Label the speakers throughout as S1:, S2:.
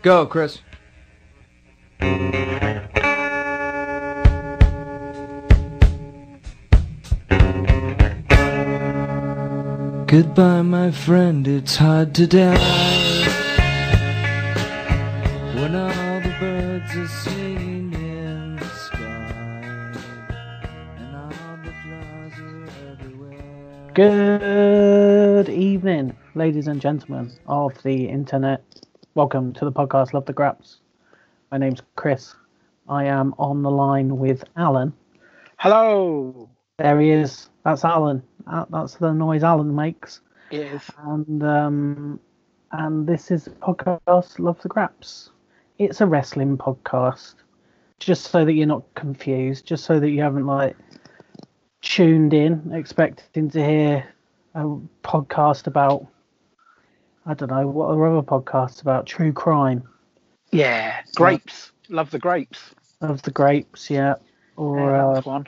S1: Go, Chris. Goodbye, my friend, it's hard to die. When all the birds are singing in the sky, and all the flowers are everywhere.
S2: Good evening, ladies and gentlemen of the internet. Welcome to the podcast Love the Graps. My name's Chris. I am on the line with Alan.
S3: Hello.
S2: There he is. That's Alan. That's the noise Alan makes.
S3: Yes.
S2: And um, and this is podcast Love the Graps. It's a wrestling podcast. Just so that you're not confused, just so that you haven't like tuned in expecting to hear a podcast about I don't know what are other podcasts about true crime
S3: Yeah. Grapes. Love the grapes.
S2: Love the grapes, yeah. Or
S3: Yeah,
S2: uh,
S3: one.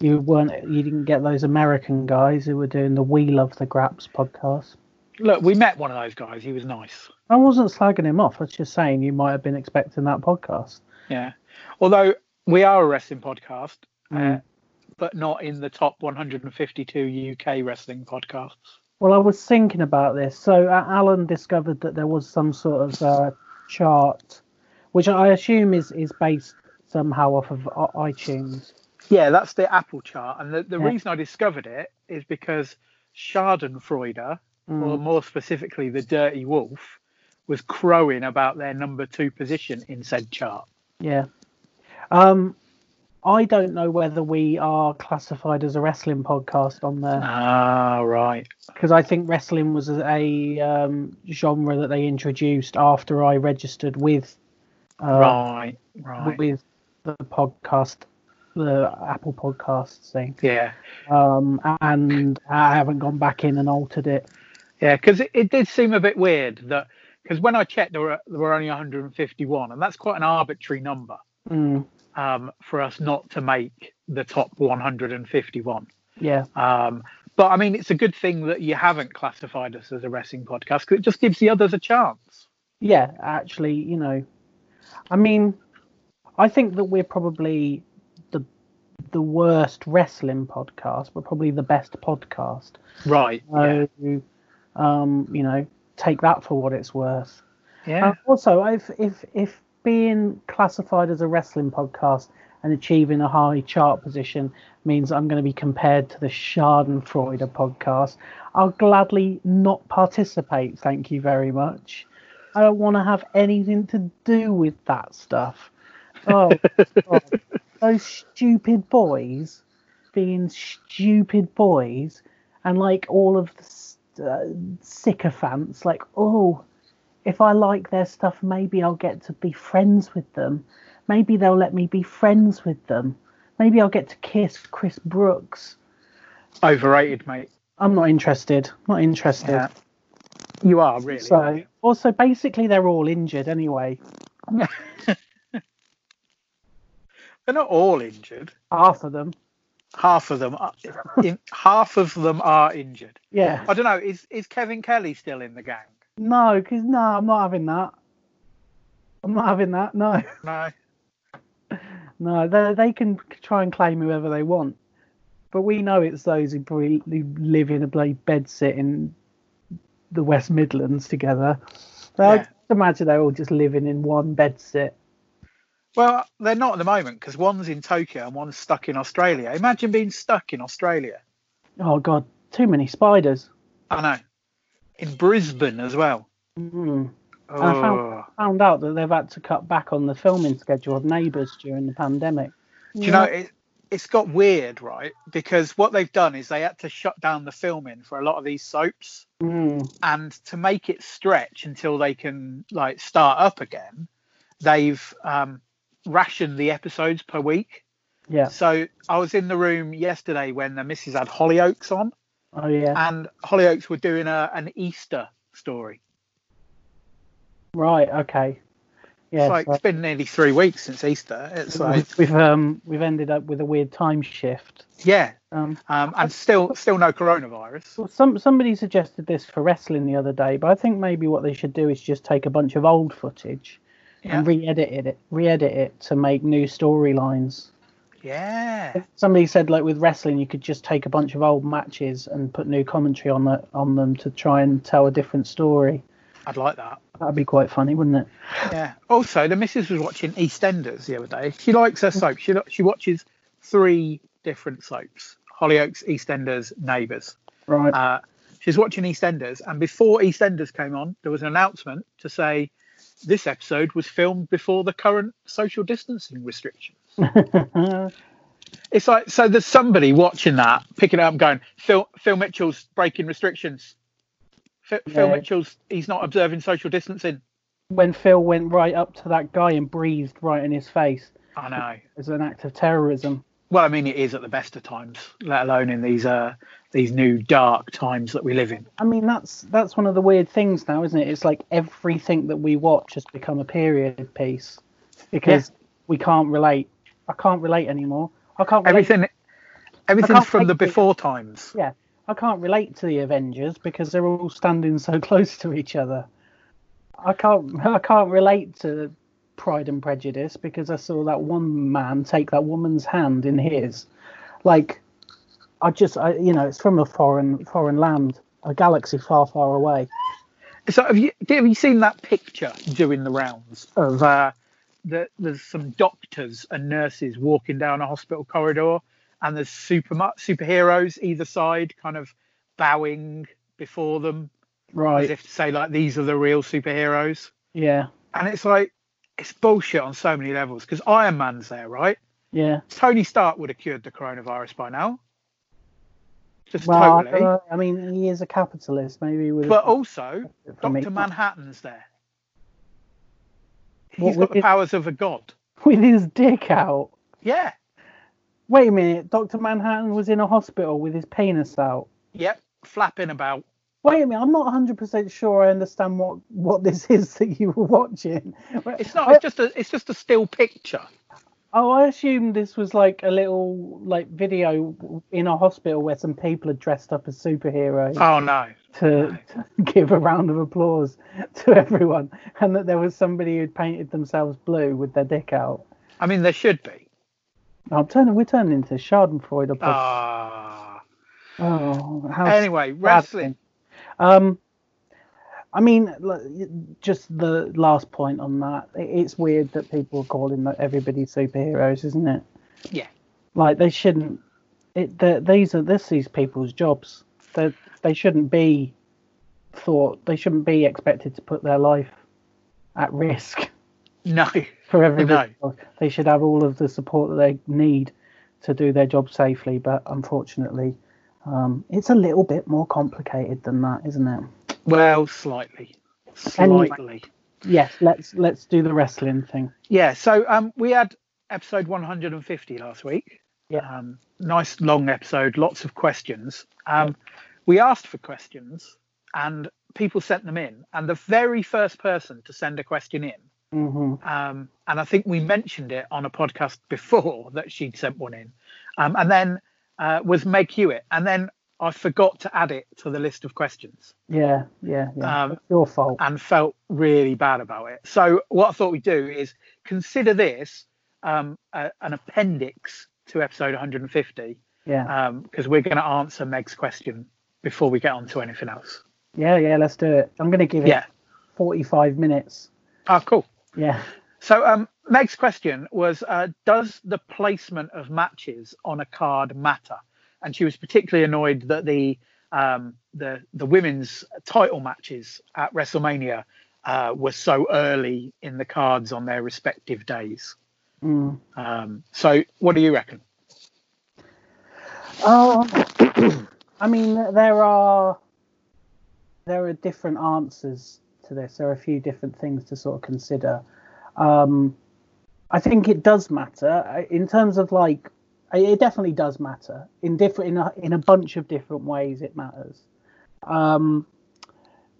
S2: you weren't you didn't get those American guys who were doing the We Love the Graps podcast.
S3: Look, we met one of those guys. He was nice.
S2: I wasn't slagging him off. I was just saying you might have been expecting that podcast.
S3: Yeah. Although we are a wrestling podcast, uh,
S2: Mm.
S3: but not in the top 152 UK wrestling podcasts.
S2: Well, I was thinking about this. So uh, Alan discovered that there was some sort of uh, chart, which I assume is is based somehow off of i- iTunes.
S3: Yeah, that's the Apple chart. And the, the
S2: Yeah.
S3: reason I discovered it is because Schadenfreude, or
S2: Mm.
S3: more specifically the Dirty Wolf, was crowing about their number two position in said chart.
S2: Yeah. Um, I don't know whether we are classified as a wrestling podcast on there
S3: Ah, right.
S2: because I think wrestling was a um, genre that they introduced after I registered with uh,
S3: right. Right.
S2: with the podcast, the Apple Podcasts thing.
S3: Yeah.
S2: Um, and I haven't gone back in and altered it.
S3: Yeah, because it, it did seem a bit weird that because when I checked, there were there were only 151, and that's quite an arbitrary number
S2: Mm,
S3: um, for us not to make the top 151.
S2: yeah,
S3: Um, but I mean, it's a good thing that you haven't classified us as a wrestling podcast because it just gives the others a chance.
S2: yeah. Actually, you know, I mean, I think that we're probably the the worst wrestling podcast, but probably the best podcast.
S3: Right.
S2: So, um, you know, take that for what it's worth.
S3: Yeah.
S2: Uh, also, if if if being classified as a wrestling podcast and achieving a high chart position means I'm going to be compared to the Schadenfreude podcast, I'll gladly not participate. Thank you very much. I don't want to have anything to do with that stuff. Oh, those stupid boys being stupid boys, and like all of the uh, sycophants, like, oh, if I like their stuff, maybe I'll get to be friends with them. Maybe they'll let me be friends with them. Maybe I'll get to kiss Chris Brooks.
S3: Overrated, mate.
S2: I'm not interested. Not interested.
S3: Yeah. You are really.
S2: So, also, basically, they're all injured anyway.
S3: They're not all injured.
S2: Half of them.
S3: Half of them. Are, in, half of them are injured.
S2: Yeah.
S3: I don't know. Is is Kevin Kelly still in the gang?
S2: No, because no, I'm not having that. I'm not having that. No,
S3: No.
S2: no, they they can try and claim whoever they want, but we know it's those who probably who live in a bloody bed sit in the West Midlands together. So I
S3: Yeah.
S2: just imagine they're all just living in one bed sit.
S3: Well, they're not at the moment because one's in Tokyo and one's stuck in Australia. Imagine being stuck in Australia.
S2: Oh God, too many spiders.
S3: I know. In Brisbane as well.
S2: Mm. I
S3: Oh,
S2: found, found out that they've had to cut back on the filming schedule of Neighbours during the pandemic.
S3: do you know it? It's got weird, right? Because what they've done is they had to shut down the filming for a lot of these soaps,
S2: Mm.
S3: and to make it stretch until they can like start up again, they've um, rationed the episodes per week.
S2: Yeah.
S3: So I was in the room yesterday when the missus had Hollyoaks on,
S2: Oh yeah.
S3: and Hollyoaks were doing a, an Easter story.
S2: Right. Okay. Yeah,
S3: it's like
S2: so-
S3: it's been nearly three weeks since Easter. It's like
S2: we've um we've ended up with a weird time shift.
S3: yeah,
S2: Um,
S3: um, and still still no coronavirus.
S2: well, some somebody suggested this for wrestling the other day, but I think maybe what they should do is just take a bunch of old footage
S3: Yeah.
S2: and re-edit it, re-edit it to make new storylines.
S3: Yeah,
S2: Somebody said like with wrestling, you could just take a bunch of old matches and put new commentary on the, on them to try and tell a different story.
S3: I'd like that.
S2: That'd be quite funny, wouldn't it?
S3: Yeah. Also, the missus was watching EastEnders the other day. She likes her soap. She she watches three different soaps: Hollyoaks, EastEnders, Neighbours.
S2: Right.
S3: Uh, she's watching EastEnders, and before EastEnders came on, there was an announcement to say this episode was filmed before the current social distancing restrictions. It's like so. There's somebody watching that, picking it up, and going, "Phil, Phil Mitchell's breaking restrictions. Phil, Phil Mitchell's he's not observing social distancing."
S2: when Phil went right up to that guy and breathed right in his face
S3: I know.
S2: as an act of terrorism.
S3: Well, I mean, it is at the best of times, let alone in these uh these new dark times that we live in.
S2: I mean, that's that's one of the weird things now, isn't it? It's like everything that we watch has become a period piece because we can't relate. I can't relate anymore. I can't relate.
S3: Everything, everything's from the before times.
S2: Yeah, I can't relate to the Avengers because they're all standing so close to each other. I can't. I can't relate to Pride and Prejudice because I saw that one man take that woman's hand in his. Like, I just, I, you know, it's from a foreign foreign land, a galaxy far, far away.
S3: So have you have you seen that picture doing the rounds of uh, the, there's some doctors and nurses walking down a hospital corridor, and there's super superheroes either side, kind of bowing before them
S2: right?
S3: as if to say like these are the real superheroes.
S2: Yeah.
S3: And it's like it's bullshit on so many levels because Iron Man's there, right?
S2: Yeah.
S3: Tony Stark would have cured the coronavirus by now. Just
S2: Well, I,
S3: totally.
S2: don't. I mean, he is a capitalist. Maybe he would.
S3: But also, Doctor. Manhattan's there. He's got
S2: with
S3: the powers of a god.
S2: with his dick out.
S3: Yeah.
S2: Wait a minute. Doctor Manhattan was in a hospital with his penis out.
S3: Yep. Flapping about.
S2: Wait a minute, I'm not 100% sure I understand what, what this is that you were watching.
S3: It's not.
S2: I,
S3: It's just a. It's just a still picture.
S2: Oh, I assumed this was like a little like video in a hospital where some people are dressed up as superheroes
S3: Oh no.
S2: to, to give a round of applause to everyone, and that there was somebody who'd painted themselves blue with their dick out.
S3: I mean, there should be.
S2: I'm turning. We're turning into Schadenfreude.
S3: Ah.
S2: oh, how
S3: anyway, wrestling.
S2: Um, I mean, just the last point on that. It's weird that people are calling that everybody superheroes, isn't it?
S3: Yeah.
S2: Like they shouldn't. It. the- These are this these people's jobs. They they shouldn't be thought. They shouldn't be expected to put their life at risk
S3: No.
S2: for everybody. else. They should have all of the support that they need to do their job safely. But unfortunately, um, it's a little bit more complicated than that, isn't it?
S3: Well, slightly.
S2: Anyway.
S3: Slightly.
S2: Yes, let's let's do the wrestling thing.
S3: Yeah. So um, we had episode 150 last week.
S2: Yeah.
S3: Um, nice long episode, lots of questions. Um, we asked for questions, and people sent them in. And the very first person to send a question in,
S2: hmm
S3: um, and I think we mentioned it on a podcast before that she'd sent one in, um, and then uh, was Meg Hewitt, and then I forgot to add it to the list of questions
S2: Yeah, yeah, yeah.
S3: Um,
S2: it's your fault.
S3: and felt really bad about it. So what I thought we'd do is consider this um, a, an appendix to episode 150
S2: Yeah,
S3: because we're going to answer Meg's question before we get on to anything else.
S2: yeah, yeah. Let's do it. I'm gonna give it
S3: Yeah.
S2: 45 minutes.
S3: Oh, cool.
S2: Yeah.
S3: So um, Meg's question was, uh, does the placement of matches on a card matter? And she was particularly annoyed that the um, the the women's title matches at WrestleMania uh, were so early in the cards on their respective days.
S2: Mm.
S3: Um, so what do you reckon?
S2: Oh, I mean, there are there are different answers to this. There are a few different things to sort of consider. Um, I think it does matter in terms of like it definitely does matter in different in a, in a bunch of different ways. It matters. Um,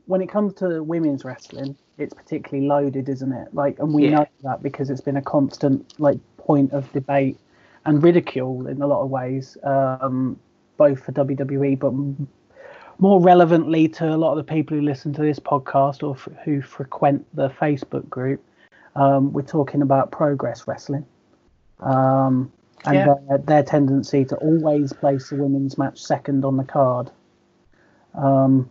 S2: when it comes to women's wrestling, it's particularly loaded, isn't it? Like, and we
S3: Yeah.
S2: know that because it's been a constant like point of debate and ridicule in a lot of ways, um, both for WWE, but more relevantly to a lot of the people who listen to this podcast or f- who frequent the Facebook group. Um, we're talking about progress wrestling. Um, and
S3: Yeah.
S2: their, their tendency to always place the women's match second on the card. Um,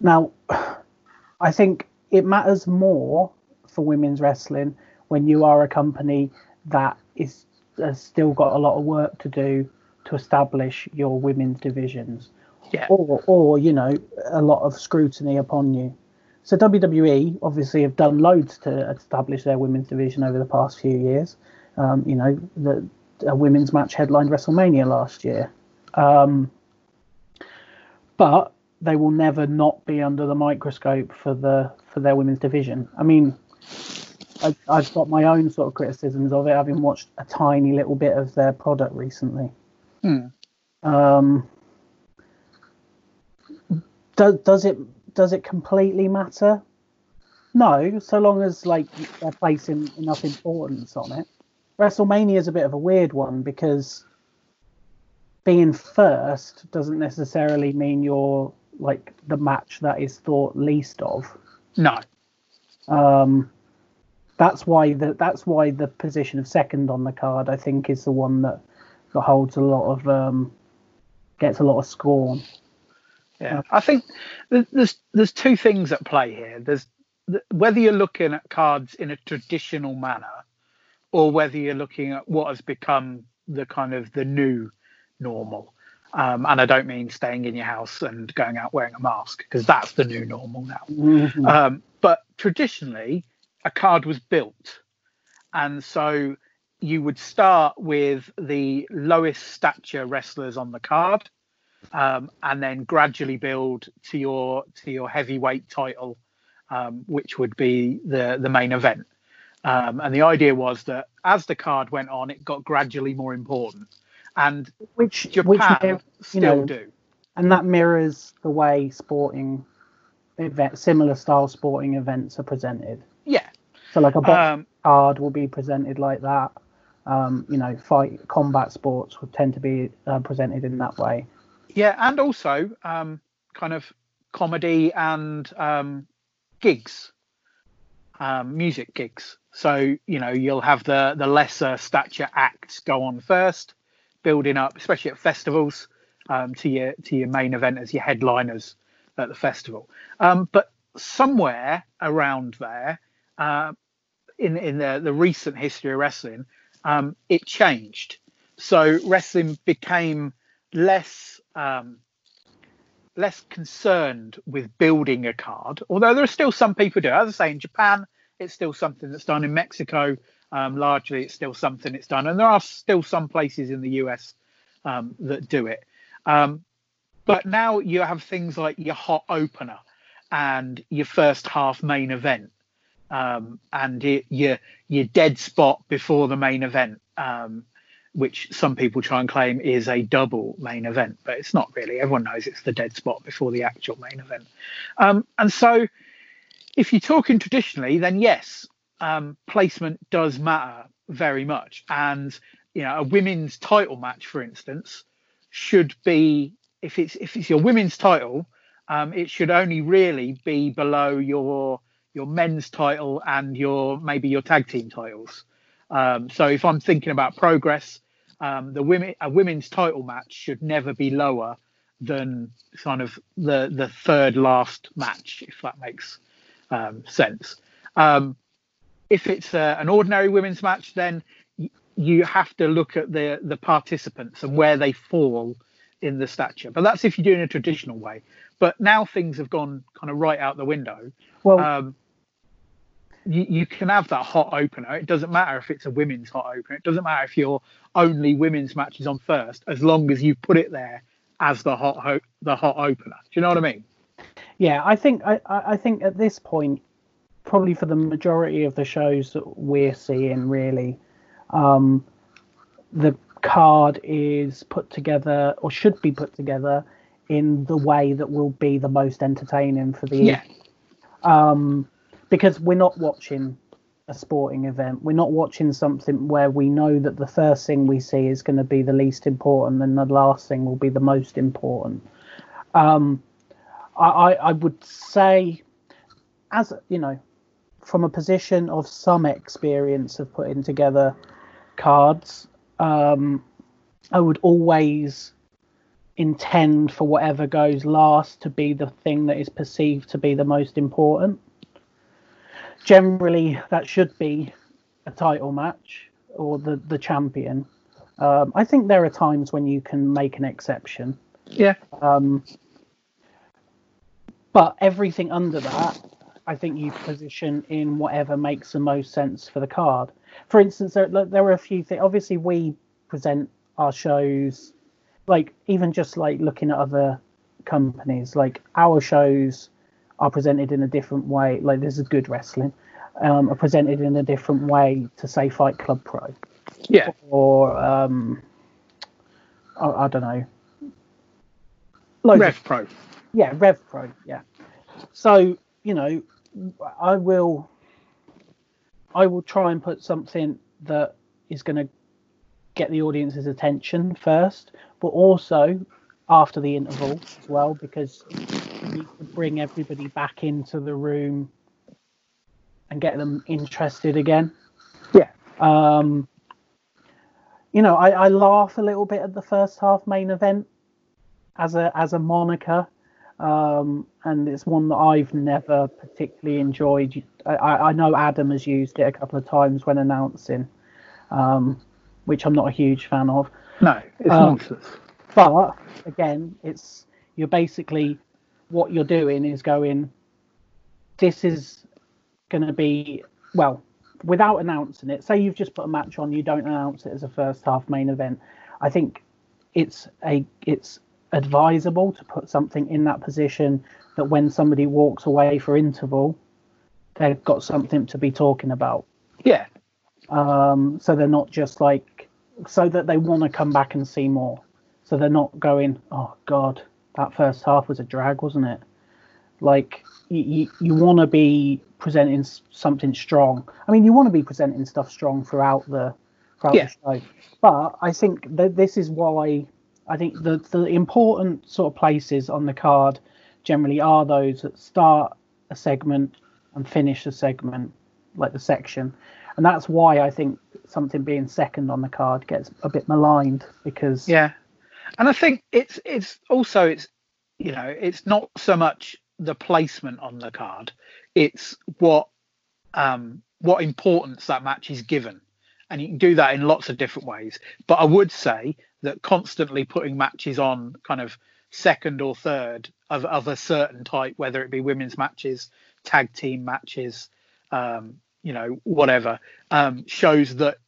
S2: now, I think it matters more for women's wrestling when you are a company that is has still got a lot of work to do to establish your women's divisions,
S3: Yeah.
S2: or or you know a lot of scrutiny upon you. So WWE obviously have done loads to establish their women's division over the past few years. Um, you know, the a women's match headlined WrestleMania last year. Um, but they will never not be under the microscope for the for their women's division. I mean, I, I've got my own sort of criticisms of it, having watched a tiny little bit of their product recently.
S3: Hmm.
S2: Um, does does it does it completely matter? No, so long as like they're placing enough importance on it. WrestleMania is a bit of a weird one because being first doesn't necessarily mean you're like the match that is thought least of.
S3: No.
S2: Um, that's why the that's why the position of second on the card I think is the one that, that holds a lot of um, gets a lot of scorn.
S3: Yeah, I think there's there's two things at play here. There's th- whether you're looking at cards in a traditional manner, or whether you're looking at what has become the kind of the new normal. Um, and I don't mean staying in your house and going out wearing a mask because that's the new normal now.
S2: Mhm.
S3: Um, but traditionally, a card was built, and so you would start with the lowest stature wrestlers on the card, um, and then gradually build to your to your heavyweight title, um, which would be the the main event. Um, and the idea was that as the card went on, it got gradually more important, and
S2: which
S3: Japan
S2: which mir-
S3: still
S2: know,
S3: do.
S2: and that mirrors the way sporting event similar style sporting events are presented.
S3: Yeah.
S2: So like a box
S3: Um,
S2: card will be presented like that. Um, you know, fight combat sports would tend to be uh, presented in that way.
S3: Yeah, and also um, kind of comedy and um, gigs, um, music gigs. So you know you'll have the the lesser stature acts go on first, building up, especially at festivals, um, to your to your main event as your headliners at the festival. Um, but somewhere around there, uh, in in the the recent history of wrestling, um, it changed. So wrestling became less um, less concerned with building a card. Although there are still some people do. As I say, in Japan, it's still something that's done. In Mexico, um, largely, it's still something that's done. And there are still some places in the US um, that do it. Um, but now you have things like your hot opener and your first half main event. Um, and it, your your dead spot before the main event, um, which some people try and claim is a double main event, but it's not really. Everyone knows it's the dead spot before the actual main event. Um, and so, if you're talking traditionally, then yes, um, placement does matter very much. And you know, a women's title match, for instance, should be if it's if it's your women's title, um, it should only really be below your your men's title and your maybe your tag team titles. Um, so if I'm thinking about progress, um, the women a women's title match should never be lower than kind of the the third last match, if that makes um, sense. Um, if it's uh, an ordinary women's match, then y- you have to look at the the participants and where they fall in the stature. But that's if you're doing a traditional way. But now things have gone kind of right out the window.
S2: Well,
S3: Um, you, you can have that hot opener. It doesn't matter if it's a women's hot opener. It doesn't matter if your only women's match is on first, as long as you put it there as the hot ho- the hot opener. Do you know what I mean?
S2: Yeah, I think I, I think at this point, probably for the majority of the shows that we're seeing, really, um, the card is put together or should be put together in the way that will be the most entertaining for the
S3: Yeah.
S2: um, because we're not watching a sporting event. We're not watching something where we know that the first thing we see is going to be the least important and the last thing will be the most important. Um, I, I, I would say, as you know, from a position of some experience of putting together cards, um, I would always intend for whatever goes last to be the thing that is perceived to be the most important generally that should be a title match or the the champion. Um, I think there are times when you can make an exception.
S3: Yeah.
S2: Um, but everything under that, I think you position in whatever makes the most sense for the card. For instance, there, there are a few things. Obviously, we present our shows, like even just like looking at other companies, like our shows are presented in a different way. Like this is good wrestling, um, are presented in a different way to say Fight Club Pro.
S3: Yeah.
S2: Or um, I, I don't know. Loads
S3: Rev
S2: of-
S3: Pro.
S2: Yeah, Rev Pro. Yeah. So you know, I will. I will try and put something that is going to get the audience's attention first, but also after the interval as well, because you need to bring everybody back into the room and get them interested again.
S3: Yeah.
S2: Um, you know, I, I laugh a little bit at the first half main event as a as a moniker, um, and it's one that I've never particularly enjoyed. I, I know Adam has used it a couple of times when announcing, um, which I'm not a huge fan of.
S3: No, it's
S2: Um,
S3: nonsense.
S2: But again, it's you're basically what you're doing is going. This is going to be well without announcing it. Say you've just put a match on, you don't announce it as a first half main event. I think it's a it's advisable to put something in that position that when somebody walks away for interval, they've got something to be talking about.
S3: Yeah.
S2: um, so they're not just like so that they want to come back and see more. So they're not going oh god that first half was a drag wasn't it? Like you, you, you want to be presenting something strong. I mean you want to be presenting stuff strong throughout the throughout
S3: Yeah.
S2: the show. But i think that this is why i think the the important sort of places on the card generally are those that start a segment and finish a segment like the section. And that's why I think something being second on the card gets a bit maligned because
S3: Yeah, and I think it's it's also it's you know it's not so much the placement on the card, it's what um what importance that match is given, and you can do that in lots of different ways. But I would say that constantly putting matches on kind of second or third of of a certain type, whether it be women's matches, tag team matches, um, you know, whatever, um, shows that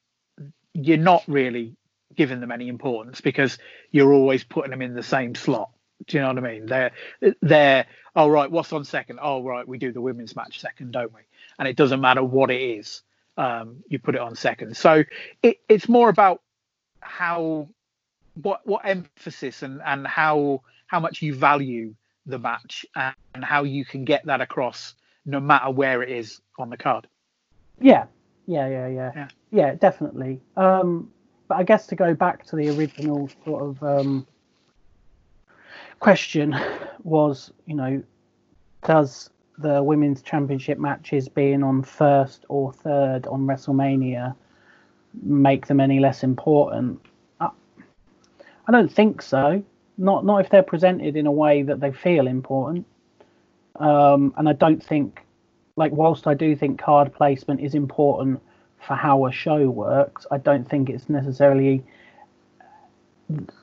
S3: you're not really giving them any importance because you're always putting them in the same slot. Do you know what I mean? They're they're oh right, what's on second? Oh right, we do the women's match second, don't we? And it doesn't matter what it is, um, you put it on second. So it, it's more about how what what emphasis and and how how much you value the match and, how you can get that across no matter where it is on the card.
S2: yeah, yeah, yeah, yeah,
S3: Yeah.
S2: yeah, definitely. Um, but I guess to go back to the original sort of um, question was, you know, does the women's championship matches being on first or third on WrestleMania make them any less important? I, I don't think so. Not not if they're presented in a way that they feel important. Um, and I don't think, like, whilst I do think card placement is important for how a show works, I don't think it's necessarily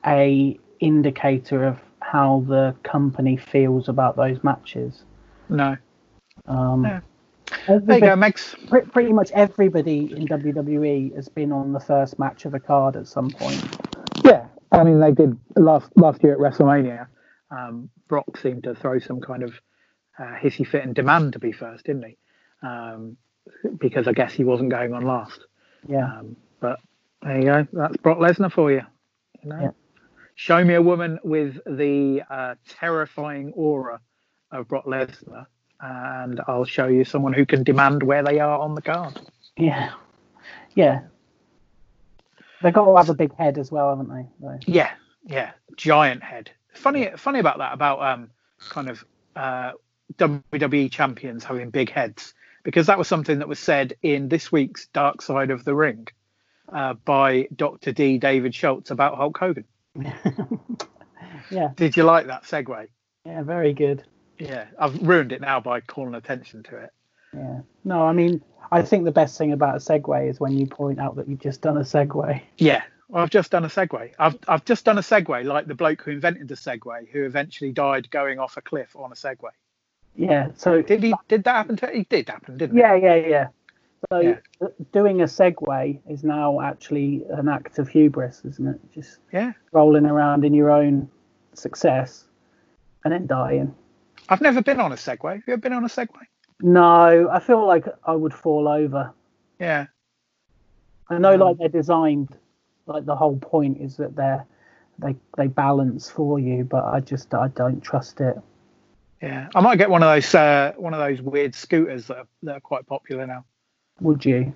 S2: a indicator of how the company feels about those matches.
S3: No.
S2: Um,
S3: Yeah. There you go, Megs.
S2: pre- pretty much everybody in WWE has been on the first match of a card at some point.
S3: Yeah, I mean they did last last year at WrestleMania. Um, Brock seemed to throw some kind of uh, hissy fit and demand to be first, didn't he? Um, because I guess he wasn't going on last.
S2: Yeah,
S3: Um, but there you go. That's Brock Lesnar for you. you know?
S2: Yeah.
S3: Show me a woman with the uh, terrifying aura of Brock Lesnar, and I'll show you someone who can demand where they are on the card.
S2: Yeah, yeah. They've got to have a big head as well, haven't they? So,
S3: Yeah, yeah, giant head. Funny, funny about that about um kind of uh WWE champions having big heads because that was something that was said in this week's Dark Side of the Ring uh, by Dr. D. David Schultz about Hulk Hogan.
S2: yeah,
S3: Did you like that segue?
S2: yeah, very good.
S3: Yeah, I've ruined it now by calling attention to it.
S2: Yeah. No, I mean, I think the best thing about a segue is when you point out that you've just done a segue.
S3: Yeah, well, I've just done a segue. I've I've just done a segue like the bloke who invented the Segway, who eventually died going off a cliff on a Segway.
S2: Yeah. So
S3: Did he? Did that happen to? He did happen, didn't
S2: Yeah, yeah, yeah. So
S3: Yeah.
S2: doing a segue is now actually an act of hubris, isn't it? Just?
S3: Yeah.
S2: rolling around in your own success and then dying.
S3: I've never been on a Segway. Have you ever been on a Segway?
S2: No, I feel like I would fall over.
S3: Yeah.
S2: I know,
S3: Um,
S2: like they're designed, like the whole point is that they're they they balance for you, but I just I don't trust it.
S3: Yeah. I might get one of those uh, one of those weird scooters that are, that are quite popular now.
S2: Would you?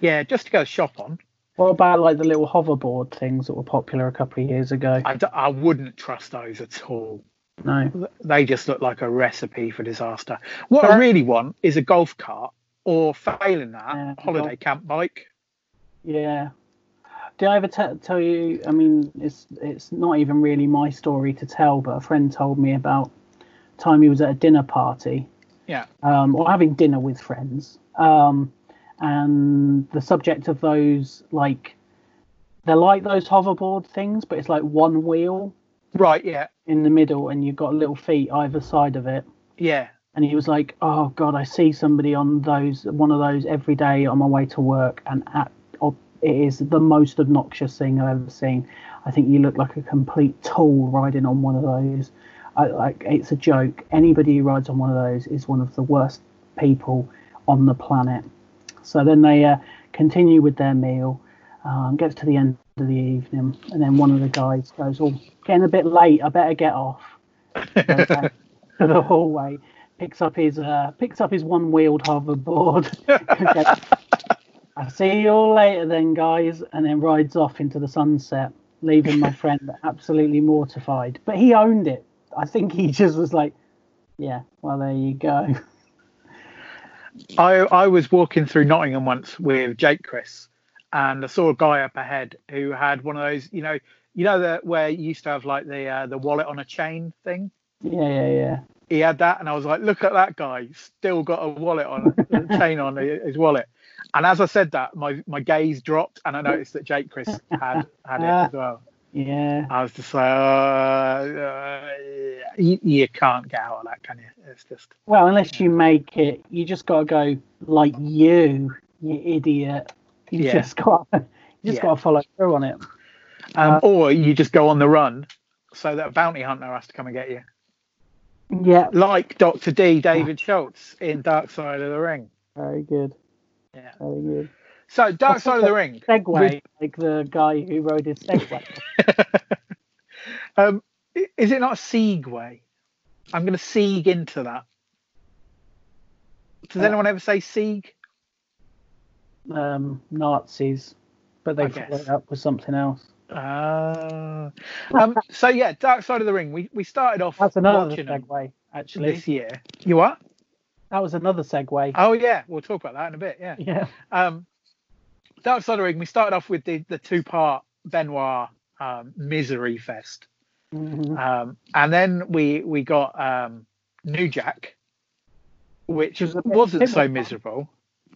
S3: Yeah, just to go shop on.
S2: What about like the little hoverboard things that were popular a couple of years ago?
S3: I, d- I wouldn't trust those at all.
S2: No.
S3: They just look like a recipe for disaster. What I really want is a golf cart, or failing that,
S2: Yeah,
S3: holiday
S2: golf-
S3: camp bike.
S2: Yeah. Did I ever t- tell you? I mean, it's it's not even really my story to tell, but a friend told me about time he was at a dinner party,
S3: Yeah.
S2: um, or having dinner with friends, um, and the subject of those like they're like those hoverboard things, but it's like one wheel
S3: Right. Yeah.
S2: In the middle, and you've got little feet either side of it.
S3: Yeah.
S2: And he was like, "Oh God, I see somebody on those, one of those every day on my way to work, and at, it is the most obnoxious thing I've ever seen. I think you look like a complete tool riding on one of those. I, like it's a joke. Anybody who rides on one of those is one of the worst people on the planet." So then they uh, continue with their meal, um, gets to the end of the evening, and then one of the guys goes, "Oh, getting a bit late. I better get off." To the hallway, picks up his uh, picks up his one-wheeled hoverboard. I see you all later, then, guys, and then rides off into the sunset, leaving my friend absolutely mortified. But he owned it. I think he just was like, "Yeah, well, there you go."
S3: I I was walking through Nottingham once with Jake Chris, and I saw a guy up ahead who had one of those, you know, you know that where you used to have like the uh, the wallet on a chain thing.
S2: Yeah, yeah, yeah.
S3: He had that, and I was like, look at that guy, still got a wallet on a chain on his wallet. And as I said that, my my gaze dropped, and I noticed that Jake Chris had had it as well.
S2: Yeah.
S3: I was just like, uh, uh, you, you can't get out of that, can you? It's just
S2: Well, unless you make it, you just got to go like you, you idiot. You
S3: Yeah.
S2: just got, you just
S3: Yeah.
S2: got to follow through on it.
S3: Um,
S2: Uh,
S3: or you just go on the run, so that a bounty hunter has to come and get you.
S2: Yeah,
S3: like Dr. D. David Schultz in Dark Side of the Ring.
S2: very good.
S3: Yeah.
S2: Very good.
S3: So Dark Side of the Ring.
S2: Segway, like the guy who rode his Segway.
S3: um, is it not Segway? I'm going to Sieg into that. Does
S2: Uh,
S3: anyone ever say Sieg?
S2: um, Nazis, but they
S3: guess.
S2: it up with something else.
S3: Uh, um, so yeah, Dark Side of the Ring. We we started off
S2: That's another segue, actually.
S3: this year. You what?
S2: That was another segue.
S3: Oh yeah, we'll talk about that in a bit. Yeah.
S2: yeah.
S3: Um, Dark Side of the Ring. We started off with the the two part Benoit um, misery fest.
S2: mm-hmm.
S3: Um, and then we we got um, New Jack, which
S2: was
S3: wasn't so miserable.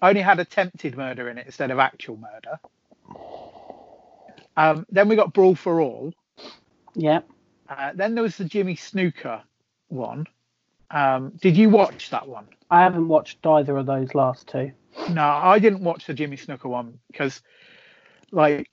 S3: Only had attempted murder in it instead of actual murder. Um, then we got Brawl for All.
S2: Yeah.
S3: Uh, then there was the Jimmy Snuka one. Um, did you watch that one?
S2: I haven't watched either of those last two.
S3: No, I didn't watch the Jimmy Snuka one because, like,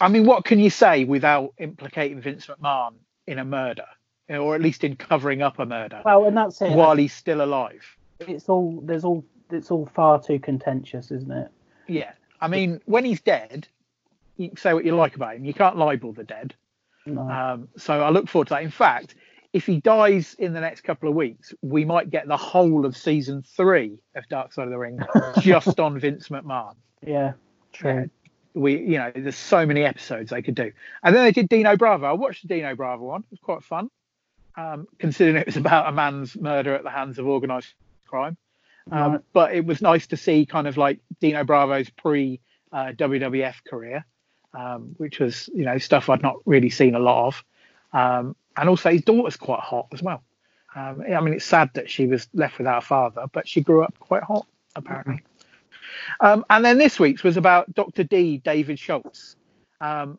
S3: I mean, what can you say without implicating Vince McMahon in a murder, or at least in covering up a murder
S2: Well, and that's it.
S3: while he's still alive?
S2: It's all there's all it's all far too contentious, isn't it?
S3: Yeah, I mean, when he's dead, you can say what you like about him. You can't libel the dead.
S2: No.
S3: Um, so I look forward to that. In fact, if he dies in the next couple of weeks, we might get the whole of season three of Dark Side of the Ring just on Vince McMahon.
S2: Yeah, true.
S3: We, you know, there's so many episodes they could do. And then they did Dino Bravo. I watched the Dino Bravo one. It was quite fun, um, considering it was about a man's murder at the hands of organised crime. Um,
S2: Right.
S3: But it was nice to see kind of like Dino Bravo's pre uh, WWF career, um, which was, you know, stuff I'd not really seen a lot of. Um, and also his daughter's quite hot as well. Um, I mean, it's sad that she was left without a father, but she grew up quite hot, apparently. Um, and then this week's was about Dr. D, David Schultz. Um,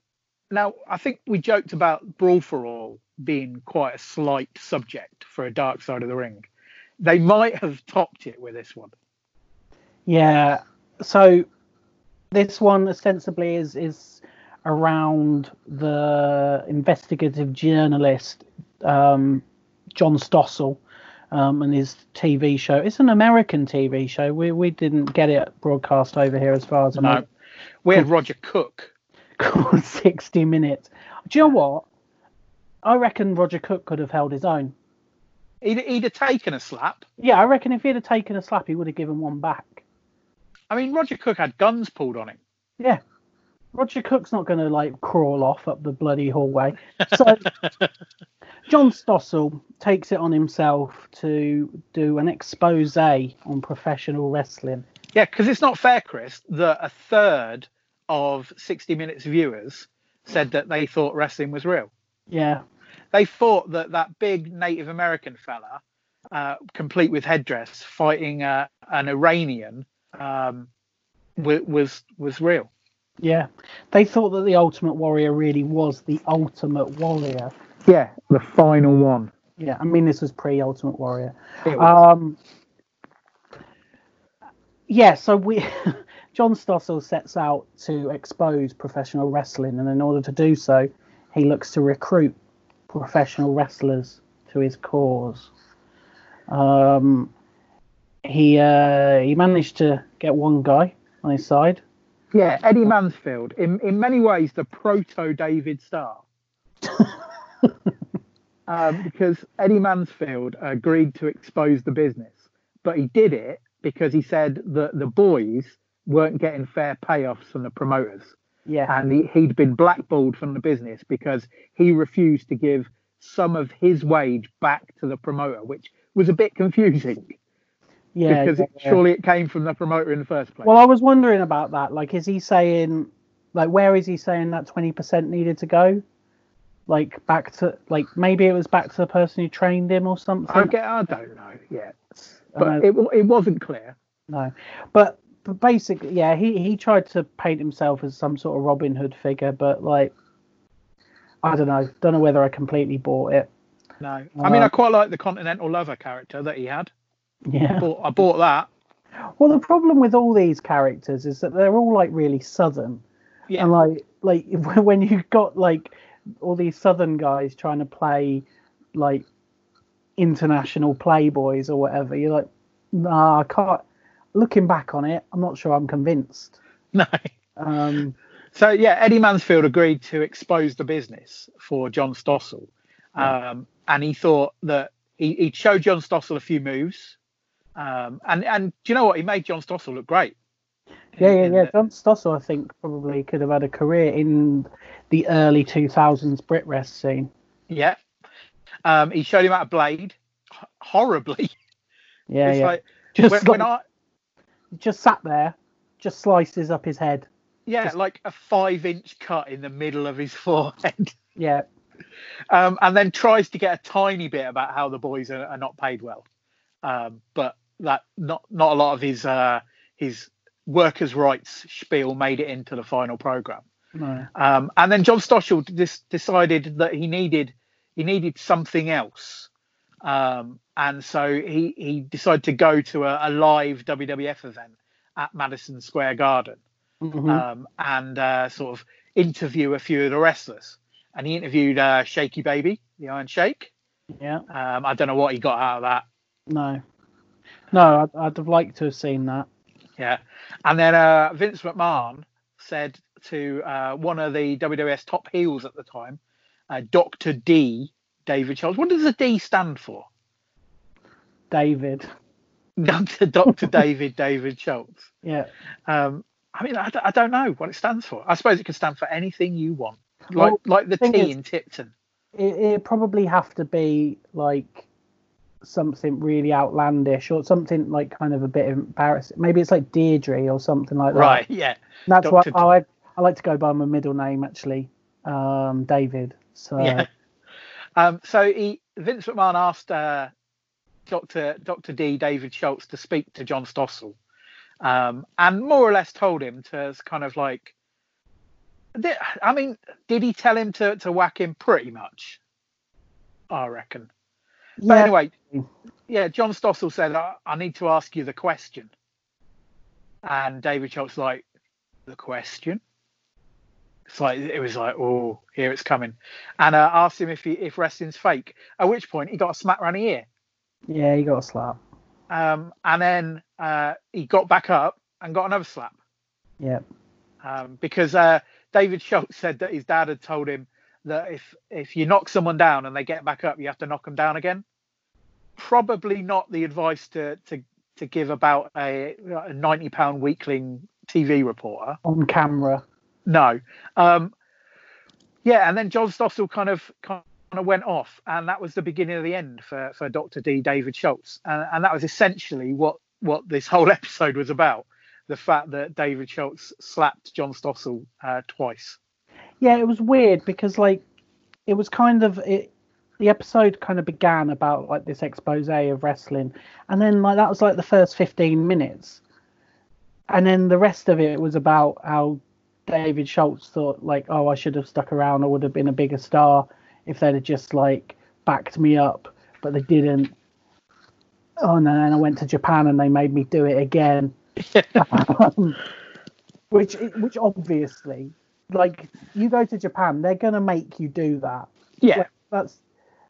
S3: now, I think we joked about Brawl for All being quite a slight subject for a Dark Side of the Ring. They might have topped it with this one.
S2: Yeah. So this one ostensibly is is around the investigative journalist um, John Stossel um, and his TV show. It's an American TV show. We we didn't get it broadcast over here as far as I know.
S3: we had Roger Cook.
S2: Called 60 Minutes. Do you know what? I reckon Roger Cook could have held his own.
S3: He'd, he'd have taken a slap.
S2: Yeah, I reckon if he'd have taken a slap, he would have given one back.
S3: I mean, Roger Cook had guns pulled on him.
S2: Yeah. Roger Cook's not going to like crawl off up the bloody hallway. So John Stossel takes it on himself to do an expose on professional wrestling.
S3: Yeah, because it's not fair, Chris, that a third of 60 Minutes viewers said that they thought wrestling was real.
S2: Yeah.
S3: They thought that that big Native American fella, uh, complete with headdress, fighting uh, an Iranian, um, w- was was real.
S2: Yeah. They thought that the Ultimate Warrior really was the Ultimate Warrior.
S3: Yeah, the final one.
S2: Yeah, I mean this was pre Ultimate Warrior.
S3: It was.
S2: Um, yeah, so we John Stossel sets out to expose professional wrestling, and in order to do so, he looks to recruit professional wrestlers to his cause. Um, he uh, he managed to get one guy on his side.
S3: Yeah, Eddie Mansfield, in in many ways, the proto David Starr. um, because Eddie Mansfield agreed to expose the business, but he did it because he said that the boys weren't getting fair payoffs from the promoters,
S2: Yeah,
S3: and he, he'd been blackballed from the business because he refused to give some of his wage back to the promoter, which was a bit confusing
S2: yeah.
S3: because
S2: yeah,
S3: it,
S2: yeah.
S3: surely it came from the promoter in the first place.
S2: Well, I was wondering about that. Like, is he saying, like, where is he saying that twenty percent needed to go? Like back to, like, maybe it was back to the person who trained him or something.
S3: I, get, I don't know yet, but it, it wasn't clear.
S2: No, but, but basically, yeah, he he tried to paint himself as some sort of Robin Hood figure, but like, I don't know, don't know whether I completely bought it.
S3: No, I mean
S2: Uh,
S3: I quite like the Continental Lover character that he had.
S2: Yeah.
S3: Bought, I bought that.
S2: Well, the problem with all these characters is that they're all like really southern,
S3: Yeah,
S2: and like like when you've got like all these southern guys trying to play like international playboys or whatever, you're like, nah, I can't. Looking back on it, I'm not sure I'm convinced.
S3: no.
S2: Um,
S3: So yeah, Eddie Mansfield agreed to expose the business for John Stossel, um, and he thought that he, he'd show John Stossel a few moves, um, and and do you know what? He made John Stossel look great.
S2: Yeah, yeah, yeah. John Stossel, I think, probably could have had a career in the early 2000s BritWres scene.
S3: yeah. Um, he showed him how to blade horribly.
S2: Yeah, yeah.
S3: like
S2: just
S3: when,
S2: like,
S3: when I
S2: just sat there, just slices up his head.
S3: yeah,
S2: Just-
S3: like a five inch cut in the middle of his forehead.
S2: Yeah,
S3: um, and then tries to get a tiny bit about how the boys are, are not paid well. Um, but that not not a lot of his uh, his workers' rights spiel made it into the final program.
S2: no.
S3: Um, and then John Stossel dis- decided that he needed he needed something else, um, and so he he decided to go to a, a live WWF event at Madison Square Garden
S2: Mhm.
S3: um, and uh, sort of interview a few of the wrestlers. And he interviewed uh, Shaky Baby, the Iron Sheik.
S2: yeah,
S3: Um, I don't know what he got out of that.
S2: No. No, I'd, I'd have liked to have seen that.
S3: Yeah. And then uh, Vince McMahon said to uh, one of the WWF's top heels at the time, uh, Dr. D, David Schultz. What does the D stand for?
S2: David.
S3: Dr. Dr. David David Schultz.
S2: Yeah.
S3: Um, I mean, I, d- I don't know what it stands for. I suppose it can stand for anything you want, like
S2: Well,
S3: like the T
S2: is-
S3: in Tipton.
S2: It it probably have to be like something really outlandish or something like kind of a bit embarrassing. Maybe it's like Deirdre or something like that.
S3: Right? Yeah.
S2: That's why I I like to go by my middle name actually, um, David. So
S3: Yeah. Um, so he Vince McMahon asked uh, Dr. Dr. D David Schultz to speak to John Stossel, um, and more or less told him to kind of like. I mean, did he tell him to, to whack him pretty much? I reckon. But
S2: yeah,
S3: anyway, yeah, John Stossel said, I, I need to ask you the question. And David Schultz like, the question? It's like it was like, oh, here it's coming. And uh, asked him if he if wrestling's fake. At which point he got a smack round the ear.
S2: yeah, he got a slap.
S3: Um, and then uh, he got back up and got another slap.
S2: Yeah,
S3: Um, because uh, David Schultz said that his dad had told him that if if you knock someone down and they get back up, you have to knock them down again. Probably not the advice to to to give about a, a ninety pound weakling TV reporter.
S2: on camera.
S3: No. Um, yeah, and then John Stossel kind of kind of went off, and that was the beginning of the end for for Doctor D. David Schultz, and, and that was essentially what what this whole episode was about. The fact that David Schultz slapped John Stossel uh, twice.
S2: Yeah, it was weird because like it was kind of it. The episode kind of began about like this expose of wrestling, and then like that was like the first fifteen minutes, and then the rest of it was about how David Schultz thought like, oh, I should have stuck around. I would have been a bigger star if they'd have just like backed me up, but they didn't. Oh, and then I went to Japan and they made me do it again. Um, which which obviously like you go to Japan, they're gonna make you do that.
S3: Yeah,
S2: Like, that's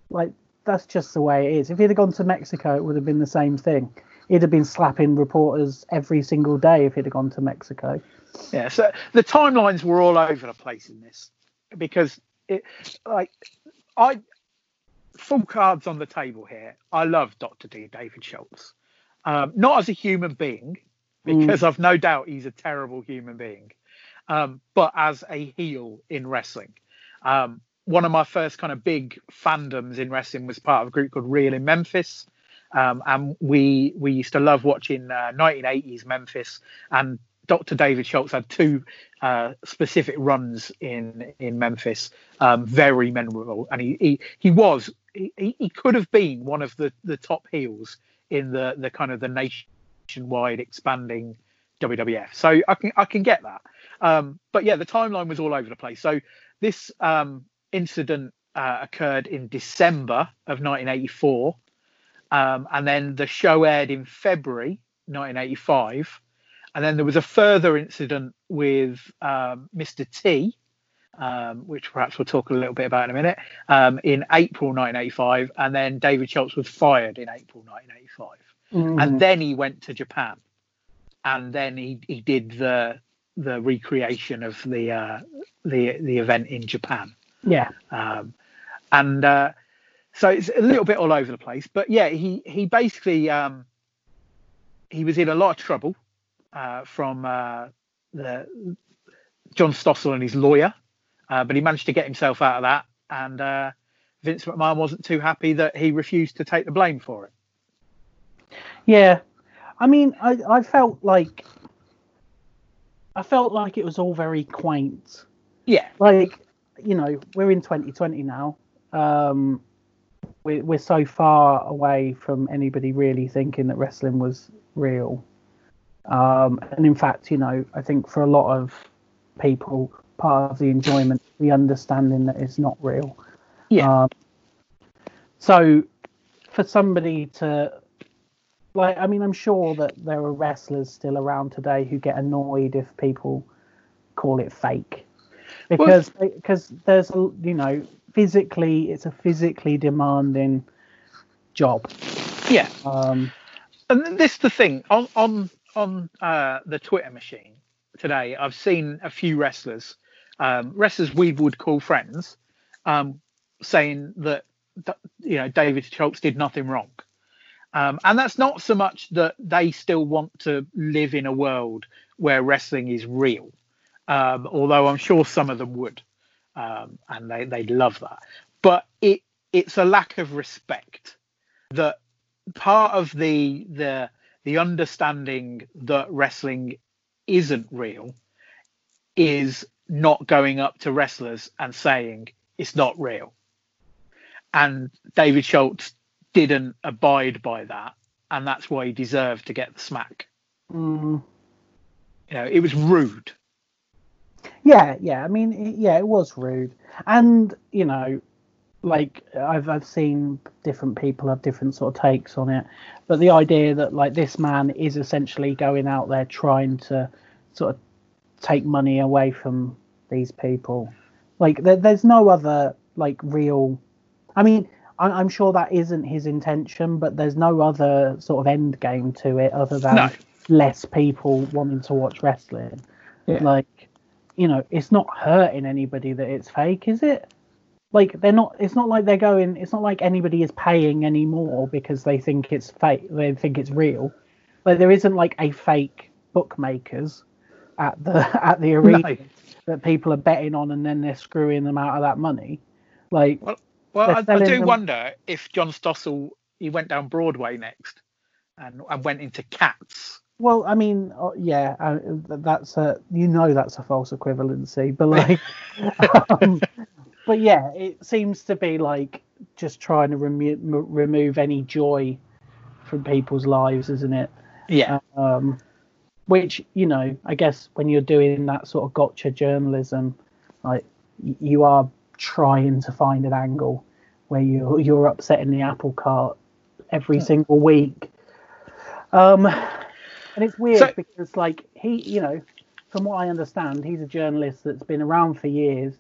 S2: like that's just the way it is. If he'd have gone to Mexico, it would have been the same thing. He'd have been slapping reporters every single day if he'd have gone to Mexico.
S3: yeah. So the timelines were all over the place in this because it like I full cards on the table here. I love Doctor D. David Schultz, um, not as a human being because I've no doubt he's a terrible human being, um, but as a heel in wrestling. Um, one of my first kind of big fandoms in wrestling was part of a group called Real in Memphis. Um, and we we used to love watching uh, 1980s Memphis and Dr. David Schultz had two uh, specific runs in in Memphis, um, very memorable, and he he, he was he, he could have been one of the, the top heels in the the kind of the nationwide expanding WWF. So I can I can get that, um, but yeah, the timeline was all over the place. So this um, incident uh, occurred in December of 1984, um, and then the show aired in February 1985 and then there was a further incident with um, Mr. T, um, which perhaps we'll talk a little bit about in a minute, um, in April 1985. And then David Schultz was fired in April 1985.
S2: Mhm.
S3: And then he went to Japan. And then he, he did the the recreation of the uh, the the event in Japan.
S2: yeah,
S3: Um, and uh, so it's a little bit all over the place. But yeah, he he basically um, he was in a lot of trouble uh, from uh, the John Stossel and his lawyer, uh, but he managed to get himself out of that. And uh, Vince McMahon wasn't too happy that he refused to take the blame for it.
S2: yeah. I mean, I I felt like I felt like it was all very quaint.
S3: Yeah,
S2: like you know we're in 2020 now. Um we're, we're so far away from anybody really thinking that wrestling was real. Um and in fact you know i think for a lot of people part of the enjoyment the understanding that it's not real.
S3: Yeah,
S2: um, so for somebody to like i mean i'm sure that there are wrestlers still around today who get annoyed if people call it fake because because there's a you know physically it's a physically demanding job
S3: yeah.
S2: um
S3: and this is the thing on on on uh, the Twitter machine today. I've seen a few wrestlers, um, wrestlers we would call friends, um, saying that that, you know David Schultz did nothing wrong. Um, and that's not so much that they still want to live in a world where wrestling is real, um, although I'm sure some of them would, um, and they they'd love that. But it it's a lack of respect that part of the the the understanding that wrestling isn't real is not going up to wrestlers and saying it's not real. And David Schultz didn't abide by that, and that's why he deserved to get the smack.
S2: Mm.
S3: You know, it was rude.
S2: Yeah, yeah. I mean, yeah, it was rude, and you know, like I've I've seen different people have different sort of takes on it, but the idea that like this man is essentially going out there trying to sort of take money away from these people, like there, there's no other like real. I mean, I, I'm sure that isn't his intention, but there's no other sort of end game to it other than
S3: No.
S2: less people wanting to watch wrestling.
S3: Yeah.
S2: Like, you know, it's not hurting anybody that it's fake, is it? Like they're not. It's not like they're going. It's not like anybody is paying anymore because they think it's fake. They think it's real. Like there isn't like a fake bookmakers at the at the arena
S3: No.
S2: that people are betting on, and then they're screwing them out of that money. Like,
S3: Well, well, I, I do
S2: them-
S3: wonder if John Stossel he went down Broadway next, and and went into Cats.
S2: well, I mean, uh, yeah, uh, that's a you know that's a false equivalency, but like, um, but yeah, it seems to be like just trying to remo- remove any joy from people's lives, isn't it?
S3: Yeah,
S2: um, which you know i guess when you're doing that sort of gotcha journalism like you are trying to find an angle where you you're upsetting the apple cart every single week um and it's weird
S3: So-
S2: because like he you know from what i understand he's a journalist that's been around for years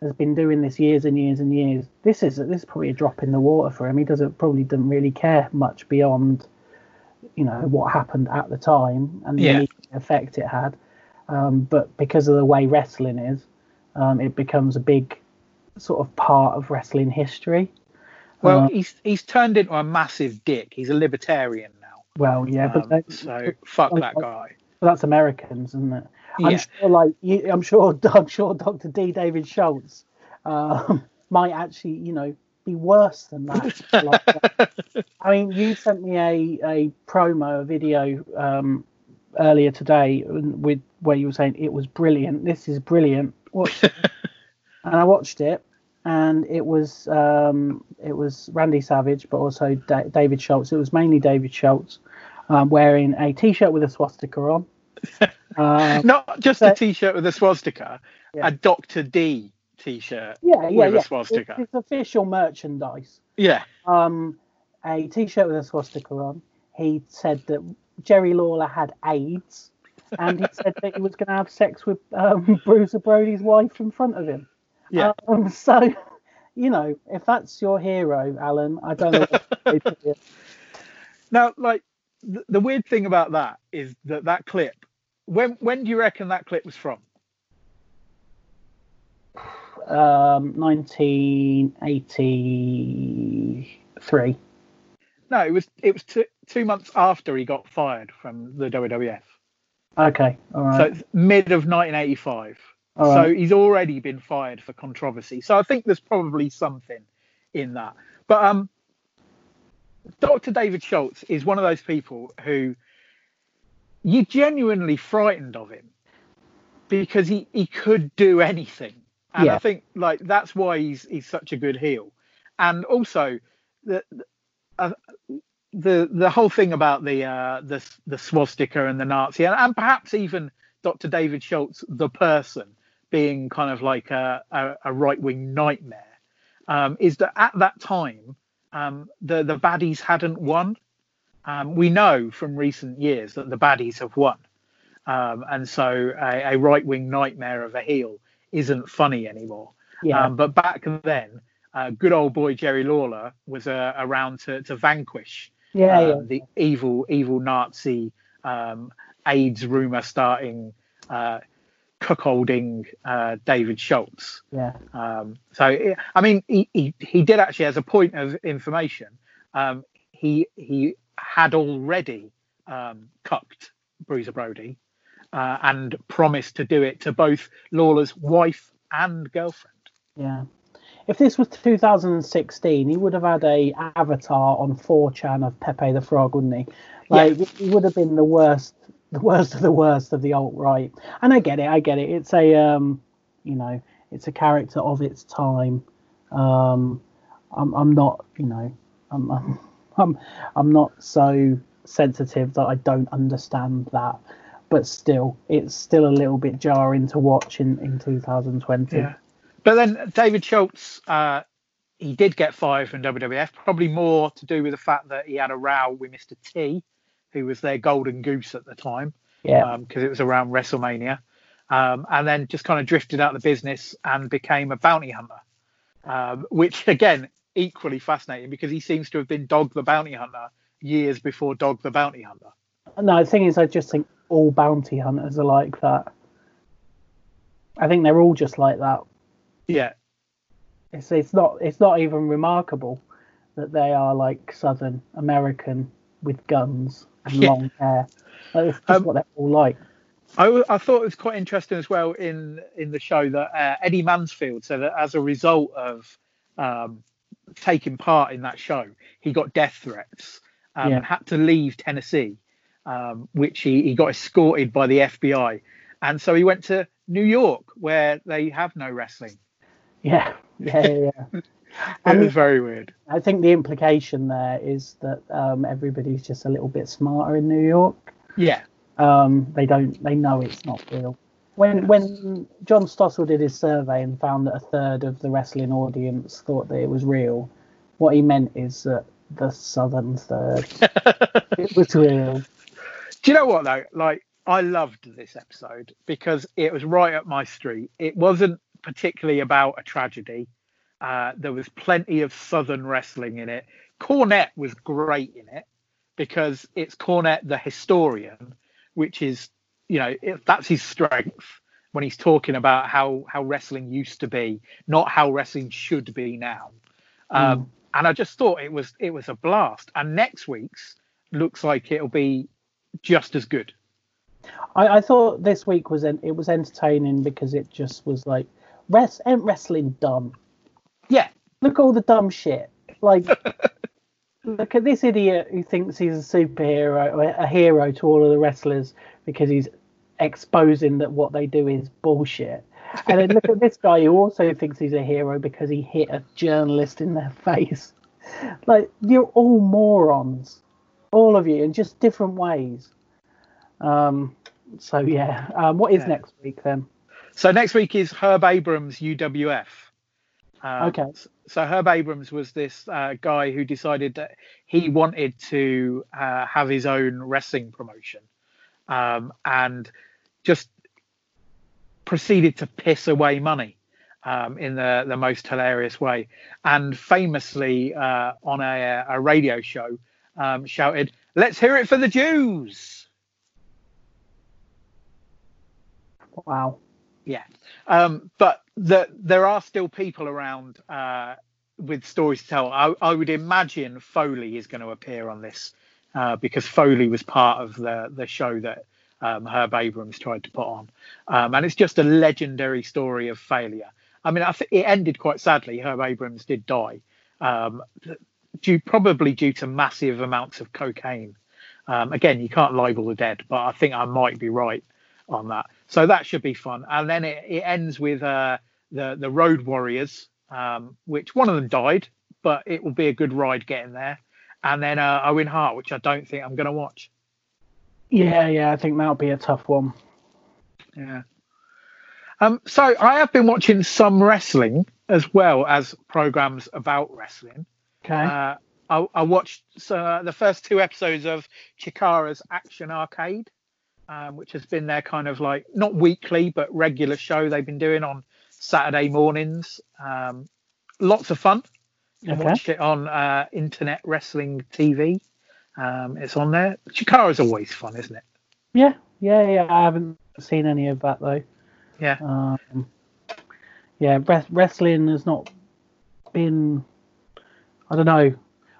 S2: has been doing this years and years and years this is this is probably a drop in the water for him he doesn't probably doesn't really care much beyond you know what happened at the time and the
S3: Yeah.
S2: immediate effect it had. Um, but because of the way wrestling is, um, it becomes a big sort of part of wrestling history.
S3: well,
S2: uh,
S3: he's he's turned into a massive dick. He's a libertarian now.
S2: Well, yeah, but,
S3: Um,
S2: that-
S3: so fuck that guy.
S2: but that's Americans, isn't it? I'm
S3: Yeah.
S2: sure, like you, I'm sure, I'm sure Dr. D. David Schultz um, might actually, you know, be worse than that. Like, I mean, you sent me a a promo a video um, earlier today with where you were saying it was brilliant. This is brilliant. It. And I watched it, and it was um, it was Randy Savage, but also da- David Schultz. It was mainly David Schultz um, wearing a t-shirt with a swastika on. Um,
S3: Not just
S2: so-
S3: a t-shirt with a swastika,
S2: Yeah.
S3: a Doctor D t-shirt.
S2: yeah, yeah,
S3: with a swastika.
S2: It's, it's official merchandise.
S3: Yeah,
S2: um, a t-shirt with a swastika on. He said that Jerry Lawler had AIDS, and he said that he was going to have sex with um, Bruiser Brody's wife in front of him.
S3: Yeah.
S2: Um, so, you know, if that's your hero, Alan, I don't know. What to say to you.
S3: Now, like the, the weird thing about that is that that clip. When when do you reckon that clip was from?
S2: Um, 1983.
S3: No, it was it was two, two months after he got fired from the WWF.
S2: Okay, all right.
S3: So it's mid of 1985.
S2: All
S3: so
S2: right.
S3: he's already been fired for controversy. So I think there's probably something in that. But um, Dr. David Schultz is one of those people who you're genuinely frightened of him because he, he could do anything. And I think like that's why he's he's such a good heel. And also the uh, the the whole thing about the uh, the the swastika and the Nazi and, and perhaps even Dr. David Schultz, the person, being kind of like a, a, a right wing nightmare, um, is that at that time um, the the baddies hadn't won. Um, we know from recent years that the baddies have won, um, and so a, a right wing nightmare of a heel isn't funny anymore.
S2: yeah,
S3: Um, but back then, uh, good old boy Jerry Lawler was uh, around to, to vanquish
S2: yeah,
S3: um,
S2: yeah.
S3: the evil, evil Nazi um, AIDS rumor starting uh, cuckolding uh, David Schultz.
S2: Yeah.
S3: Um, so I mean, he, he he did actually, as a point of information, um, he he had already um, cucked Bruiser Brody uh, and promised to do it to both Lawler's wife and girlfriend.
S2: Yeah. If this was 2016, he would have had a avatar on 4chan of Pepe the Frog, wouldn't he? Like
S3: Yeah.
S2: he would have been the worst, the worst of the worst of the alt right. And I get it, I get it. It's a, um, you know, it's a character of its time. Um, I'm, I'm not, you know, I'm, I'm, I'm, I'm not so sensitive that I don't understand that. But still, it's still a little bit jarring to watch in, in 2020.
S3: Yeah. But then David Schultz, uh, he did get fired from WWF, probably more to do with the fact that he had a row with Mr. T, who was their golden goose at the time,
S2: Yeah.
S3: because it was around WrestleMania. Um, and then just kind of drifted out of the business and became a bounty hunter, um, which again, equally fascinating because he seems to have been Dog the Bounty Hunter years before Dog the Bounty Hunter.
S2: No, the thing is, I just think all bounty hunters are like that. I think they're all just like that.
S3: Yeah.
S2: It's it's not it's not even remarkable that they are like Southern American with guns and
S3: Yeah.
S2: long hair. Like, it's just
S3: Um,
S2: what they're all like.
S3: I, I, thought it was quite interesting as well in in the show that uh, Eddie Mansfield said that as a result of um, taking part in that show, he got death threats um,
S2: Yeah.
S3: and had to leave Tennessee, um, which he, he got escorted by the FBI, and so he went to New York where they have no wrestling.
S2: Yeah, yeah, yeah.
S3: It
S2: And-
S3: was very weird.
S2: I think the implication there is that um, everybody's just a little bit smarter in New York.
S3: Yeah,
S2: um, they don't they know it's not real. When when John Stossel did his survey and found that a third of the wrestling audience thought that it was real, what he meant is that the southern third it was real.
S3: Do you know what though? Like I loved this episode because it was right up my street. It wasn't particularly about a tragedy. Uh, there was plenty of southern wrestling in it. Cornette was great in it because it's Cornette the historian, which is you know it, that's his strength when he's talking about how how wrestling used to be, not how wrestling should be now. Um, And I just thought it was it was a blast. And next week's looks like it'll be just as good.
S2: I, I thought this week was en- it was entertaining because it just was like rest wrestling dumb. Look at all the dumb shit. Like look at this idiot who thinks he's a superhero, a hero to all of the wrestlers because he's exposing that what they do is bullshit. And then look at this guy who also thinks he's a hero because he hit a journalist in their face. Like you're all morons, all of you, in just different ways. Um. So yeah. Um. What is
S3: Yeah.
S2: next week then?
S3: So next week is Herb Abrams UWF. Um,
S2: Okay.
S3: So Herb Abrams was this uh, guy who decided that he wanted to uh, have his own wrestling promotion, um, and just proceeded to piss away money um, in the the most hilarious way, and famously uh, on a, a radio show um, shouted, "Let's hear it for the Jews."
S2: Wow.
S3: Yeah, um, but the, there are still people around uh, with stories to tell. I, I would imagine Foley is going to appear on this uh, because Foley was part of the the show that um, Herb Abrams tried to put on, um, and it's just a legendary story of failure. I mean, I it ended quite sadly. Herb Abrams did die, um, due probably due to massive amounts of cocaine. Um, again, you can't libel the dead, but I think I might be right on that. So that should be fun. And then it, it ends with uh, the the Road Warriors, um, which one of them died, but it will be a good ride getting there. And then uh, Owen Hart, which I don't think I'm going to watch.
S2: Yeah, yeah. I think that'll be a tough one.
S3: Yeah. Um, so I have been watching some wrestling as well as programs about wrestling.
S2: Okay.
S3: Uh, I, I watched uh, the first two episodes of Chikara's Action Arcade, um, which has been their kind of like not weekly but regular show they've been doing on Saturday mornings. Um, lots of fun. You can
S2: Okay.
S3: watch it on uh, Internet Wrestling TV. Um, it's on there. Chikara's always fun, isn't it?
S2: yeah, yeah, yeah. I haven't seen any of that though.
S3: Yeah.
S2: Um, yeah, res- wrestling has not been. I don't know.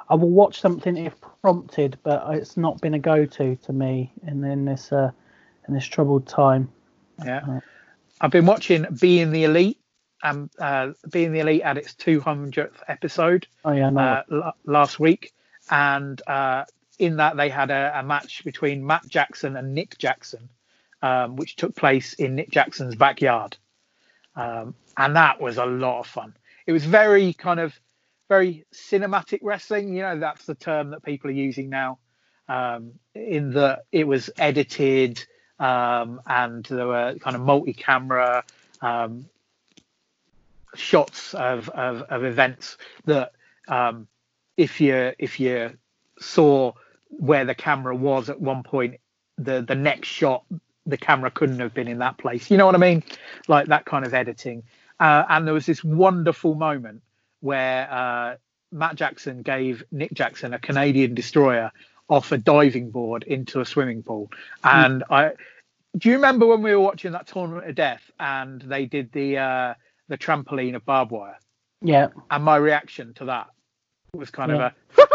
S2: I will watch something if prompted, but it's not been a go-to to me in in this uh, in this troubled time.
S3: Yeah. I've been watching Being the Elite. Um, uh, Being the Elite at its 200th episode
S2: Oh yeah, no.
S3: uh, l- last week, and uh, in that they had a, a match between Matt Jackson and Nick Jackson, um, which took place in Nick Jackson's backyard, um, and that was a lot of fun. It was very kind of very cinematic wrestling. You know, that's the term that people are using now. Um, in that it was edited um, and there were kind of multi-camera um, shots of, of, of events that um, if you if you saw where the camera was at one point, the the next shot the camera couldn't have been in that place. You know what I mean? Like that kind of editing. Uh, and there was this wonderful moment where uh, Matt Jackson gave Nick Jackson a Canadian destroyer off a diving board into a swimming pool. And I do you remember when we were watching that tournament of death and they did the uh, the trampoline of barbed wire?
S2: yeah,
S3: and my reaction to that was kind
S2: Yeah.
S3: of a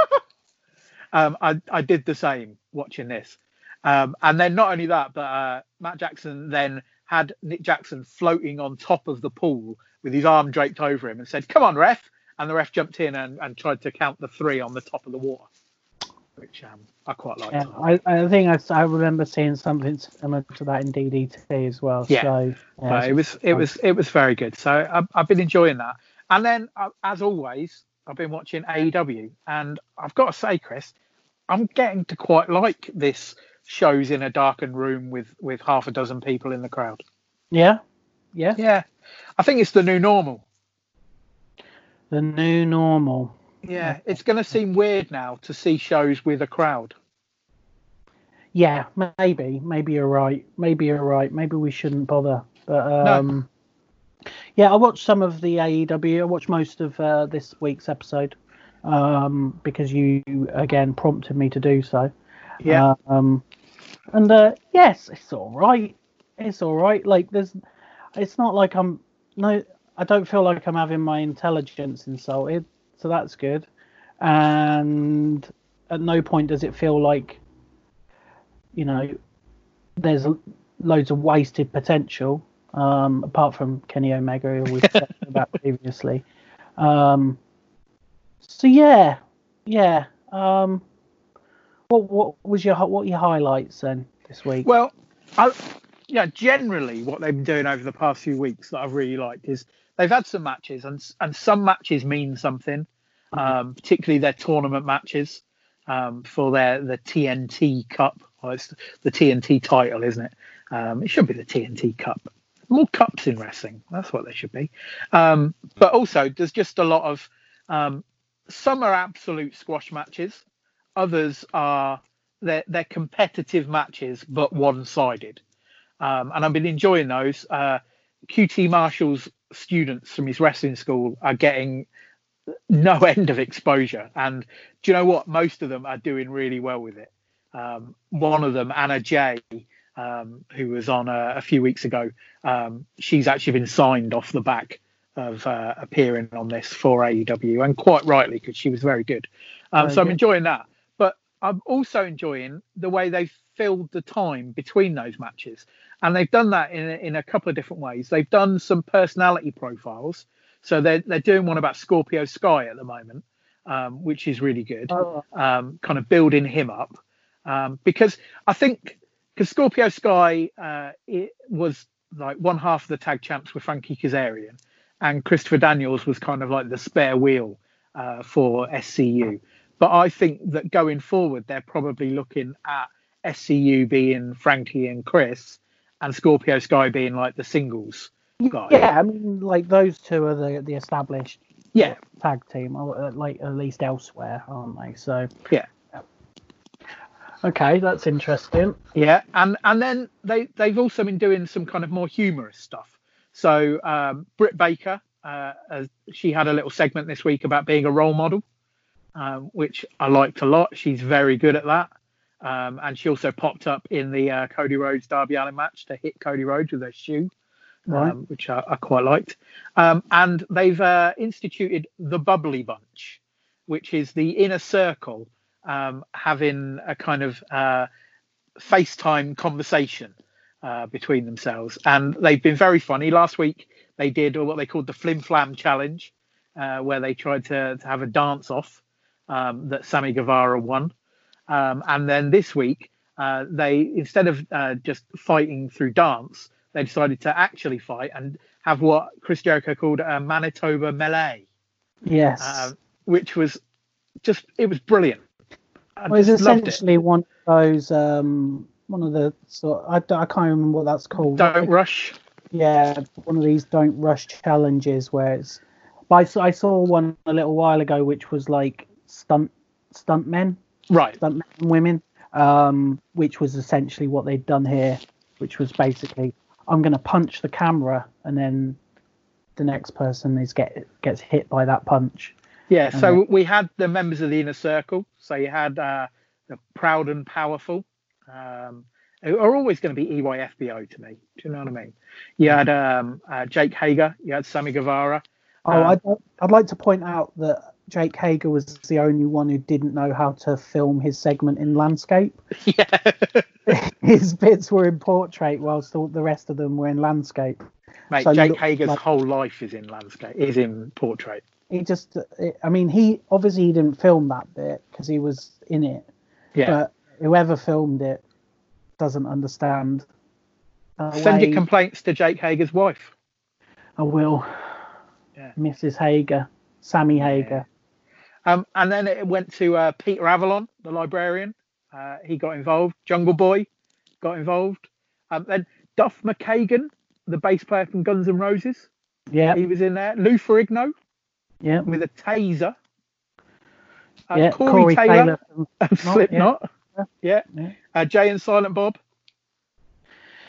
S3: um, I, I did the same watching this um, and then not only that but uh, matt jackson then had nick jackson floating on top of the pool with his arm draped over him and said come on ref and the ref jumped in and, and tried to count the three on the top of the water which um, i quite liked
S2: yeah. I, I think I, I remember seeing something similar to that in DDT as well.
S3: Yeah.
S2: So yeah,
S3: it was it was it was very good. So I've, I've been enjoying that. And then uh, as always, I've been watching AEW, and I've got to say, Chris, I'm getting to quite like this shows in a darkened room with with half a dozen people in the crowd.
S2: yeah, yeah.
S3: Yeah, I think it's the new normal.
S2: The new normal.
S3: Yeah, it's going to seem weird now to see shows with a crowd.
S2: Yeah, maybe, maybe you're right. Maybe you're right. Maybe we shouldn't bother. But
S3: No.
S2: um, yeah, I watched some of the AEW. I watched most of uh, this week's episode um, because you again prompted me to do so.
S3: Yeah,
S2: Um, and uh, yes, it's all right. It's all right. Like there's, it's not like I'm no. I don't feel like I'm having my intelligence insulted, so that's good. And at no point does it feel like, you know, there's loads of wasted potential. Um, apart from Kenny Omega, who we've talked about previously. Um, so yeah, yeah. Um, what what was your what your highlights then this week?
S3: Well, I, yeah, generally what they've been doing over the past few weeks that I've really liked is they've had some matches, and and some matches mean something, um, particularly their tournament matches um, for their the TNT Cup. Well, it's the TNT title, isn't it? Um, it should be the TNT Cup. More cups in wrestling. That's what they should be. Um, but also, there's just a lot of um, some are absolute squash matches. Others are they're, they're competitive matches, but one-sided. Um, and I've been enjoying those. Uh, QT Marshall's students from his wrestling school are getting no end of exposure, and do you know what? Most of them are doing really well with it. Um, one of them, Anna Jay, um, who was on a, a few weeks ago, um, she's actually been signed off the back of uh, appearing on this for AEW, and quite rightly because she was very good. Um,
S2: Very
S3: so I'm enjoying that. I'm also enjoying the way they've filled the time between those matches, and they've done that in a, in a couple of different ways. They've done some personality profiles, so they're they're doing one about Scorpio Sky at the moment, um, which is really good
S2: Oh,
S3: um, kind of building him up um, because I think because Scorpio Sky uh, it was like one half of the tag champs with Frankie Kazarian, and Christopher Daniels was kind of like the spare wheel uh, for SCU. But I think that going forward, they're probably looking at SCU being Frankie and Chris, and Scorpio Sky being like the singles guy.
S2: yeah, I mean, like those two are the the established
S3: yeah,
S2: tag team, or uh, like at least elsewhere, aren't they? So
S3: Yeah.
S2: Okay, that's interesting.
S3: Yeah, and and then they they've also been doing some kind of more humorous stuff. So um, Britt Baker, uh, uh, she had a little segment this week about being a role model, um, which I liked a lot. She's very good at that, um, and she also popped up in the uh, Cody Rhodes Darby Allin match to hit Cody Rhodes with her shoe.
S2: Right.
S3: um, which I, I quite liked. Um, and they've uh, instituted the Bubbly Bunch, which is the inner circle um, having a kind of uh, FaceTime conversation uh, between themselves. And they've been very funny. Last week, they did what they called the Flim Flam Challenge, uh, where they tried to, to have a dance off um, that Sammy Guevara won. Um, and then this week, uh, they instead of uh, just fighting through dance, they decided to actually fight and have what Chris Jericho called a Manitoba melee,
S2: Yes.
S3: uh, which was just it was brilliant. I
S2: well, it's
S3: loved it.
S2: essentially one of those, um, one of the sort. I, I can't remember what that's called.
S3: Don't rush.
S2: Yeah, one of these don't rush challenges where it's. But I saw, I saw one a little while ago, which was like stunt stunt men,
S3: Right.
S2: stunt men and women, um, which was essentially what they'd done here, which was basically I'm going to punch the camera and then the next person is get gets hit by that punch.
S3: Yeah, so
S2: Okay.
S3: we had the members of the inner circle. So you had uh, the proud and powerful, um, who are always going to be EYFBO to me. Do you know what I mean? You had um, uh, Jake Hager, you had Sammy Guevara.
S2: Oh,
S3: Um,
S2: I'd, I'd like to point out that Jake Hager was the only one who didn't know how to film his segment in landscape.
S3: yeah,
S2: His bits were in portrait, whilst all the rest of them were in landscape.
S3: mate.
S2: So
S3: Jake Hager's
S2: like-
S3: whole life is in landscape, is in portrait.
S2: He just, I mean, he obviously he didn't film that bit because he was in it,
S3: Yeah.
S2: but whoever filmed it doesn't understand. Uh,
S3: Send your complaints to Jake Hager's wife.
S2: I will.
S3: Yeah.
S2: Mrs. Hager, Sammy Hager.
S3: Um, and then it went to uh, Peter Avalon, the librarian. Uh, he got involved. Jungle Boy got involved. Um, then Duff McKagan, the bass player from Guns N' Roses,
S2: Yeah,
S3: he was in there. Lou Ferrigno
S2: yeah,
S3: with a taser. Uh,
S2: yeah.
S3: Corey, Taylor,
S2: from-
S3: and
S2: yeah.
S3: Slipknot.
S2: Yeah.
S3: Yeah.
S2: Yeah.
S3: Uh, Jay and Silent Bob.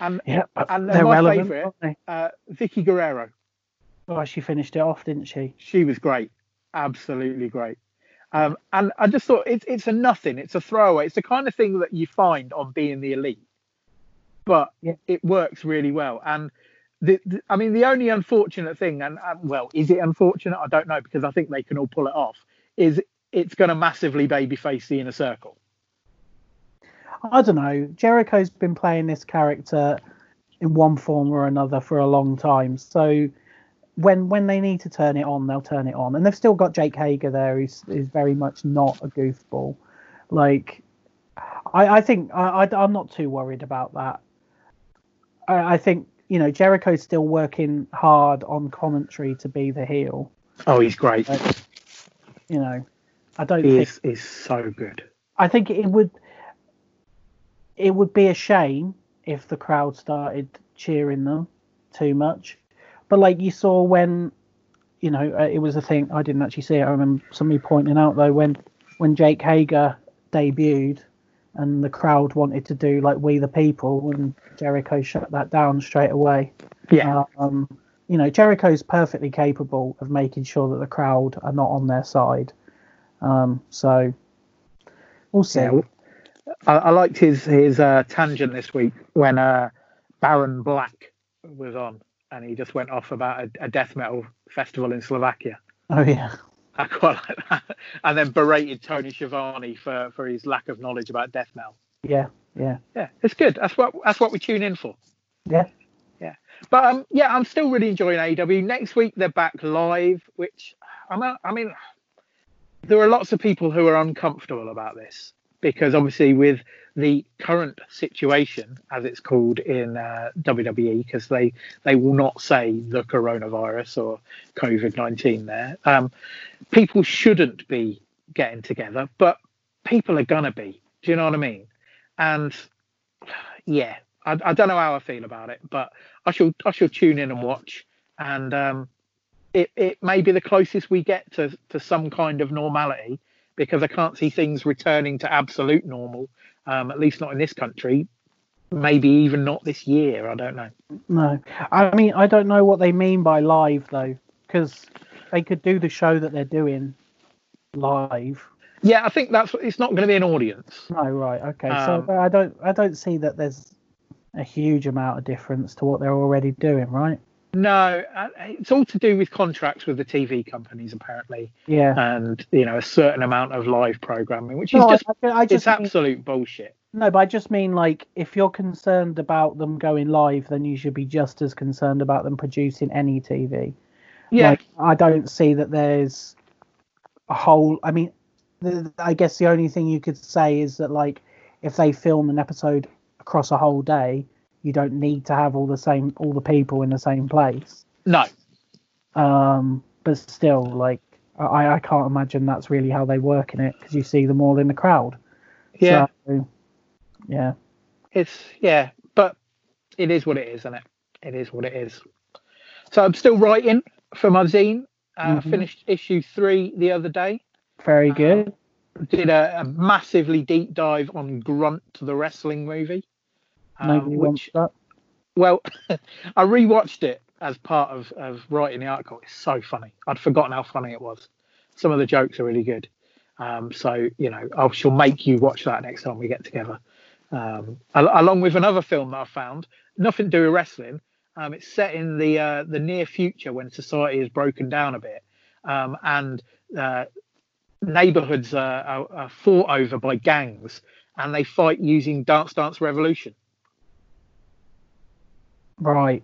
S3: And
S2: Yeah,
S3: And
S2: they're
S3: my
S2: relevant,
S3: favourite- uh, Vickie Guerrero.
S2: Well, she finished it off, didn't she?
S3: She was great. Absolutely great. Um, and I just thought it's it's a nothing. It's a throwaway. It's the kind of thing that you find on being the elite, but
S2: Yeah.
S3: it works really well. And the, the I mean, the only unfortunate thing, and uh, well, is it unfortunate? I don't know because I think they can all pull it off. Is it's going to massively babyface the inner circle.
S2: I don't know. Jericho's been playing this character in one form or another for a long time. So when when they need to turn it on, they'll turn it on. And they've still got Jake Hager there, who's is very much not a goofball. Like I, I think I, I am not too worried about that. I, I think you know Jericho's still working hard on commentary to be the heel.
S3: Oh, he's great.
S2: You know, I don't
S3: He
S2: think
S3: is is so good.
S2: I think it would it would be a shame if the crowd started cheering them too much. But like you saw when you know uh, it was a thing I didn't actually see it. I remember somebody pointing out though when when Jake Hager debuted and the crowd wanted to do like We the People and Jericho shut that down straight away.
S3: Yeah.
S2: Um, you know, Jericho's perfectly capable of making sure that the crowd are not on their side. Um, so we'll see.
S3: Yeah, I, I liked his his uh, tangent this week when uh, Baron Black was on, and he just went off about a, a death metal festival in Slovakia.
S2: Oh yeah,
S3: I quite like that, and then berated Tony Schiavone for for his lack of knowledge about death metal.
S2: yeah, yeah,
S3: Yeah, it's good. That's what that's what we tune in for.
S2: yeah. Yeah.
S3: But um, yeah, I'm still really enjoying AEW. Next week they're back live, which I'm. not- I mean, there are lots of people who are uncomfortable about this because obviously with the current situation, as it's called in uh, WWE, because they they will not say the coronavirus or COVID nineteen there. Um, people shouldn't be getting together, but people are gonna be. Do you know what I mean? And yeah, I, I don't know how I feel about it, but I shall I shall tune in and watch, and um, it it may be the closest we get to to some kind of normality because I can't see things returning to absolute normal, um, at least not in this country. Maybe even not this year. I don't know.
S2: No, I mean I don't know what they mean by live though, because they could do the show that they're doing live.
S3: Yeah, I think that's it's not going to be an audience.
S2: No, right, okay.
S3: Um,
S2: so I don't, I don't see that there's a huge amount of difference to what they're already doing, right?
S3: No, uh, it's all to do with contracts with the TV companies, apparently,
S2: Yeah.
S3: and you know a certain amount of live programming, which is
S2: No, I-
S3: just
S2: I, I
S3: it's
S2: just mean,
S3: absolute bullshit.
S2: no, but I just mean like if you're concerned about them going live, then you should be just as concerned about them producing any TV.
S3: Yeah,
S2: Like, I don't see that there's a whole. I mean, the, I guess the only thing you could say is that like if they film an episode across a whole day, you don't need to have all the same all the people in the same place.
S3: no,
S2: Um, but still, like I, I can't imagine that's really how they work in it because you see them all in the crowd.
S3: yeah,
S2: So, yeah.
S3: it's yeah, but it is what it is, isn't it? It is what it is. So I'm still writing for my zine. Uh,
S2: Mhm.
S3: Finished issue three the other day.
S2: Very
S3: Uh,
S2: good.
S3: Did a, a massively deep dive on Grunt, the wrestling movie. Um,
S2: wants
S3: which
S2: that.
S3: Well, I rewatched it as part of, of writing the article. It's so funny. I'd forgotten how funny it was. Some of the jokes are really good. Um, so, you know, I shall make you watch that next time we get together. Um, along with another film that I found, nothing to do with wrestling. Um, it's set in the uh, the near future when society is broken down a bit, um, and uh, neighborhoods are, are, are fought over by gangs, and they fight using Dance Dance Revolution.
S2: Right.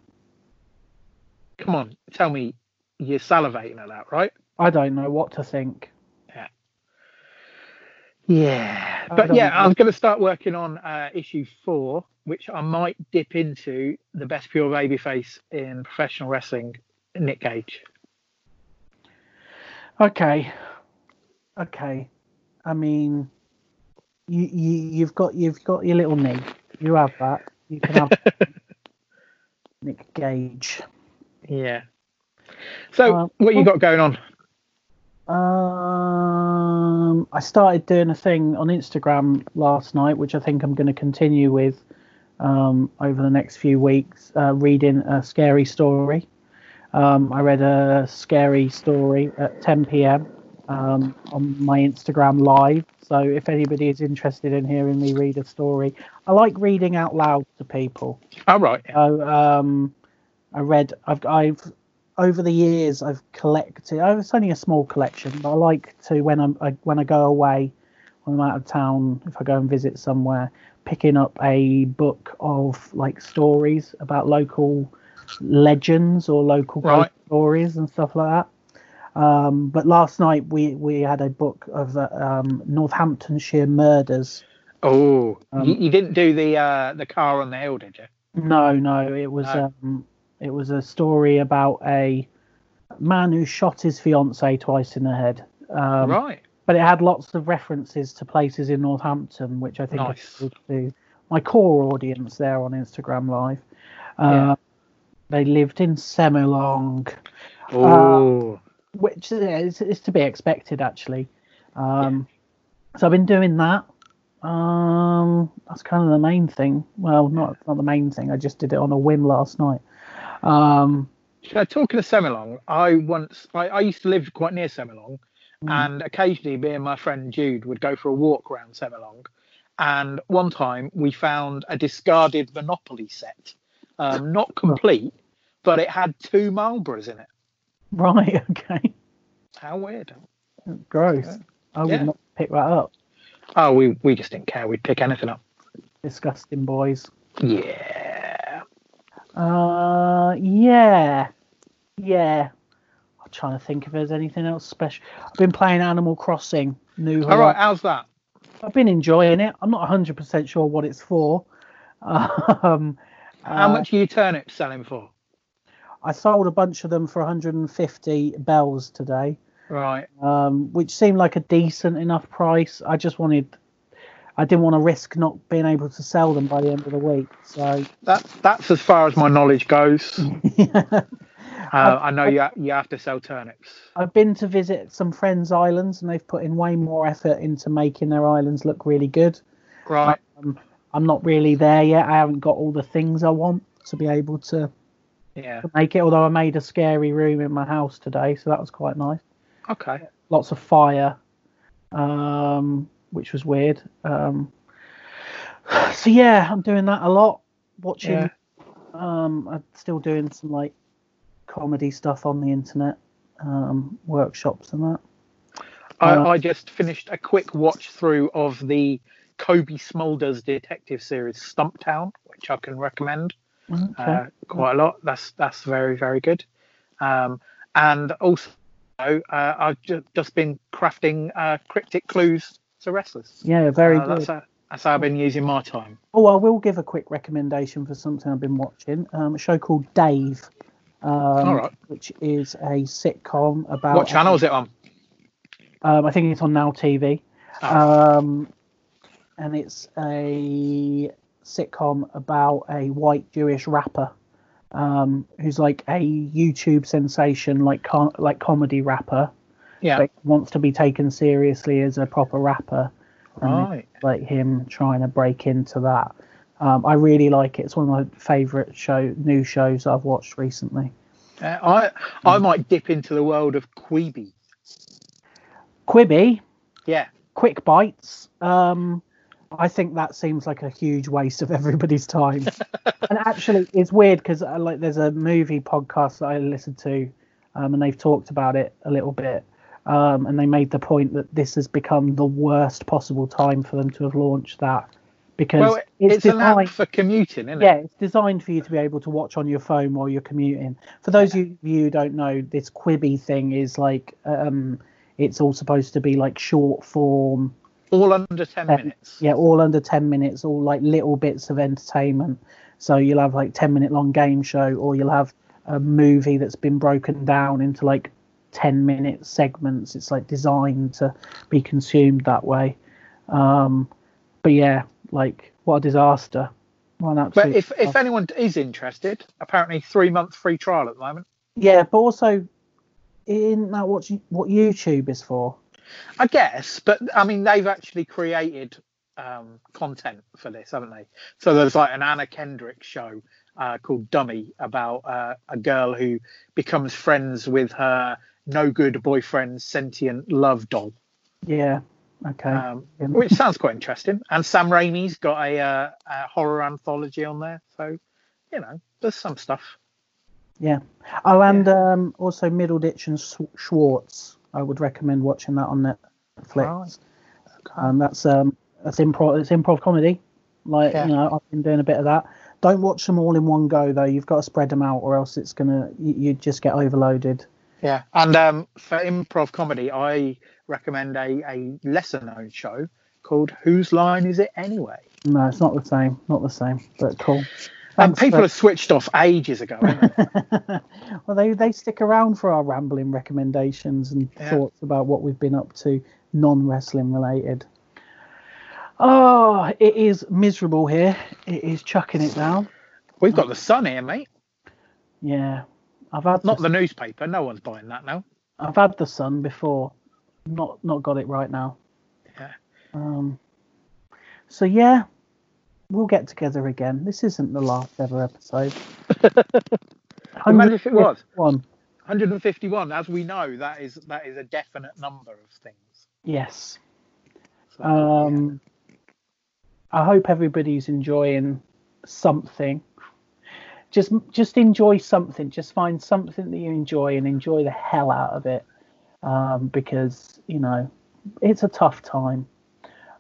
S3: Come on, tell me you're salivating at that, right?
S2: I don't know what to think.
S3: Yeah,
S2: I
S3: but yeah,
S2: know.
S3: I'm going to start working on uh, issue four, which I might dip into the best pure babyface in professional wrestling, Nick Gage.
S2: Okay. Okay. I mean, you, you you've got you've got your little knee. You have that. You can have Nick Gage.
S3: Yeah. So,
S2: Um,
S3: what you got going on?
S2: Um, I started doing a thing on Instagram last night, which I think I'm going to continue with um, over the next few weeks. Uh, reading a scary story. Um, I read a scary story at 10 p.m. Um, on my Instagram live. So if anybody is interested in hearing me read a story, I like reading out loud to people.
S3: All right.
S2: So um, I read. I've I've over the years I've collected. oh, It's only a small collection, but I like to when I'm I, when I go away, when I'm out of town, if I go and visit somewhere, picking up a book of like stories about local legends or local
S3: Right.
S2: stories and stuff like that. Um, but last night we we had a book of the um, Northamptonshire murders.
S3: Oh,
S2: Um,
S3: you, you didn't do the uh, the car on the hill, did you?
S2: No, no, it was
S3: No.
S2: um, it was a story about a man who shot his fiancee twice in the head. Um,
S3: right.
S2: But it had lots of references to places in Northampton, which I think
S3: Nice.
S2: to my core audience there on Instagram Live.
S3: Yeah.
S2: Uh, They lived in Semilong,
S3: Oh,
S2: which is, is to be expected actually. Um, So I've been doing that. Um, that's kind of the main thing. Well, not not the main thing. I just did it on a whim last night. Um,
S3: So, talking of Semilong, I once I, I used to live quite near Semilong,
S2: Mm.
S3: and occasionally me and my friend Jude would go for a walk around Semilong. And one time we found a discarded Monopoly set, um, not complete, but it had two Marlboros in it.
S2: right. Okay.
S3: How weird!
S2: Gross. I would
S3: Yeah.
S2: not pick that up.
S3: Oh, we we just didn't care. We'd pick anything up.
S2: Disgusting boys.
S3: Yeah.
S2: Uh, yeah, yeah. I'm trying to think if there's anything else special. I've been playing Animal Crossing New
S3: All right. How's that?
S2: I've been enjoying it. I'm not 100% sure what it's for. Um,
S3: How
S2: uh,
S3: much are you turnips selling for?
S2: I sold a bunch of them for 150 bells today,
S3: Right.
S2: um, which seemed like a decent enough price. I just wanted, I didn't want to risk not being able to sell them by the end of the week. So
S3: That that's as far as my knowledge goes.
S2: yeah.
S3: Uh, I know you you have to sell turnips.
S2: I've been to visit some friends' islands, and they've put in way more effort into making their islands look really good.
S3: Right.
S2: I'm not really there yet. I haven't got all the things I want to be able to
S3: Yeah.
S2: make it. Although I made a scary room in my house today, so that was quite nice.
S3: Okay.
S2: Lots of fire, um, which was weird. Um, so yeah, I'm doing that a lot. watching.
S3: Yeah.
S2: Um, I'm still doing some like comedy stuff on the internet, um, workshops and that.
S3: I,
S2: Uh,
S3: I just finished a quick watch through of the Cobie Smulders detective series Stumptown, which I can recommend
S2: Okay.
S3: uh, quite a lot. That's that's very very good. Um, and also, uh, I've ju- just been crafting uh, cryptic clues to wrestlers.
S2: yeah, very
S3: Uh,
S2: good.
S3: That's, how, that's how I've been using my time.
S2: Oh, I will give a quick recommendation for something I've been watching. Um, a show called Dave, um,
S3: All right.
S2: which is a sitcom about.
S3: What channel is it on?
S2: Um, I think it's on Now TV.
S3: Oh.
S2: Um, and it's a sitcom about a white Jewish rapper um, who's like a YouTube sensation, like com- like comedy rapper,
S3: yeah.
S2: wants to be taken seriously as a proper rapper.
S3: Right.
S2: like him trying to break into that. Um, I really like it. It's one of my favourite show new shows I've watched recently.
S3: Uh, I I might dip into the world of Queeby.
S2: Quibi,
S3: Yeah.
S2: quick bites. Um, I think that seems like a huge waste of everybody's time. and actually, it's weird because uh, like there's a movie podcast that I listened to, um, and they've talked about it a little bit. Um, and they made the point that this has become the worst possible time for them to have launched that because
S3: Well,
S2: it's,
S3: it's, an app
S2: designed.
S3: for commuting, isn't it?
S2: Yeah, it's designed for you to be able to watch on your phone while you're commuting. For those of you who don't know, this Quibi thing is like um, it's all supposed to be like short form,
S3: All under ten
S2: um,
S3: minutes.
S2: yeah, all under 10 minutes, all like little bits of entertainment. So you'll have like 10 minute long game show, or you'll have a movie that's been broken down into like 10 minute segments. It's like designed to be consumed that way. Um, but yeah, like what a disaster. What
S3: But if if anyone is interested, apparently three month free trial at the moment.
S2: Yeah, but also, isn't that what you, what YouTube is for?
S3: I guess, but I mean they've actually created um, content for this, haven't they? So there's like an Anna Kendrick show uh, called Dummy about uh, a girl who becomes friends with her no good boyfriend's sentient love doll,
S2: Yeah. Okay.
S3: um,
S2: Yeah.
S3: which sounds quite interesting. And Sam Raimi's got a, uh, a horror anthology on there, so you know there's some stuff.
S2: yeah. Oh, and um, also Middleditch and Sch- Schwartz. I would recommend watching that on Netflix.
S3: Right.
S2: Um, that's um, that's improv. It's improv comedy. Like
S3: Yeah.
S2: you know, I've been doing a bit of that. Don't watch them all in one go though. You've got to spread them out, or else it's gonna you, you just get overloaded.
S3: Yeah, and um, for improv comedy, I recommend a, a lesser known show called Whose Line Is It Anyway?
S2: No, it's not the same. Not the same. But cool.
S3: And people
S2: for-
S3: have switched off ages ago. haven't they?
S2: well, they they stick around for our rambling recommendations and
S3: Yeah.
S2: thoughts about what we've been up to, non wrestling related. Oh, it is miserable here. It is chucking it down.
S3: We've got the Sun here, mate.
S2: Yeah, I've had
S3: Not
S2: the,
S3: the newspaper. No one's buying that now.
S2: I've had the sun before. Not not got it right now.
S3: Yeah.
S2: Um. So yeah, we'll get together again. This isn't the last ever episode.
S3: Imagine if it was. 151. As we know, that is that is a definite number of things.
S2: Yes.
S3: So,
S2: Um, I hope everybody's enjoying something. Just, just enjoy something. Just find something that you enjoy and enjoy the hell out of it, um, because you know it's a tough time.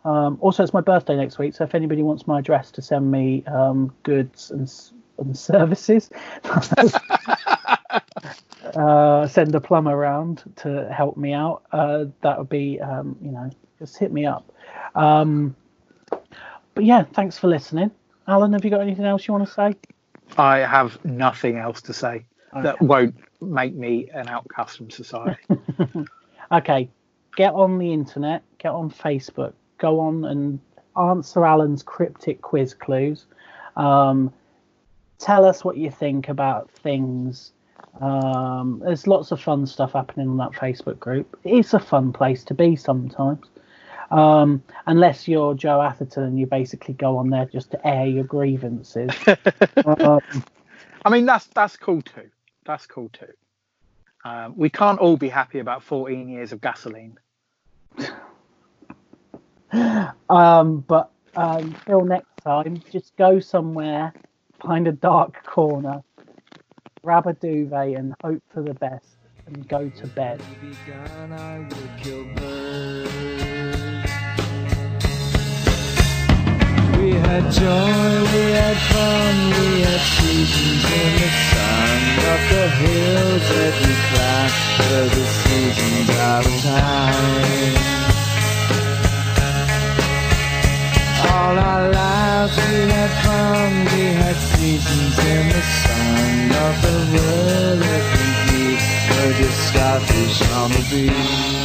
S2: Um, also, it's my birthday next week, so if anybody wants my address to send me um, goods and, and services, uh, send a plumber around to help me out. Uh, that would be, um, you know, just hit me up. Um, but yeah, thanks for listening. Alan, have you got anything else you want to say?
S3: I have nothing else to say that won't make me an outcast from society.
S2: Okay, get on the internet, get on Facebook, go on and answer Alan's cryptic quiz clues. Um, tell us what you think about things. Um, there's lots of fun stuff happening on that Facebook group. It's a fun place to be sometimes. Um, unless you're Joe Atherton and you basically go on there just to air your grievances. um,
S3: I mean, that's that's cool too. That's cool too. Um, we can't all be happy about 14 years of gasoline.
S2: Um, but um, until next time, just go somewhere find a dark corner, grab a duvet, and hope for the best, and go to bed.
S1: We had joy, we had fun, we had seasons in the sun. Up the hills that we climbed the seasons out of time. All our lives we had fun, we had seasons in the sun. Of the world that were just starfish on the beach.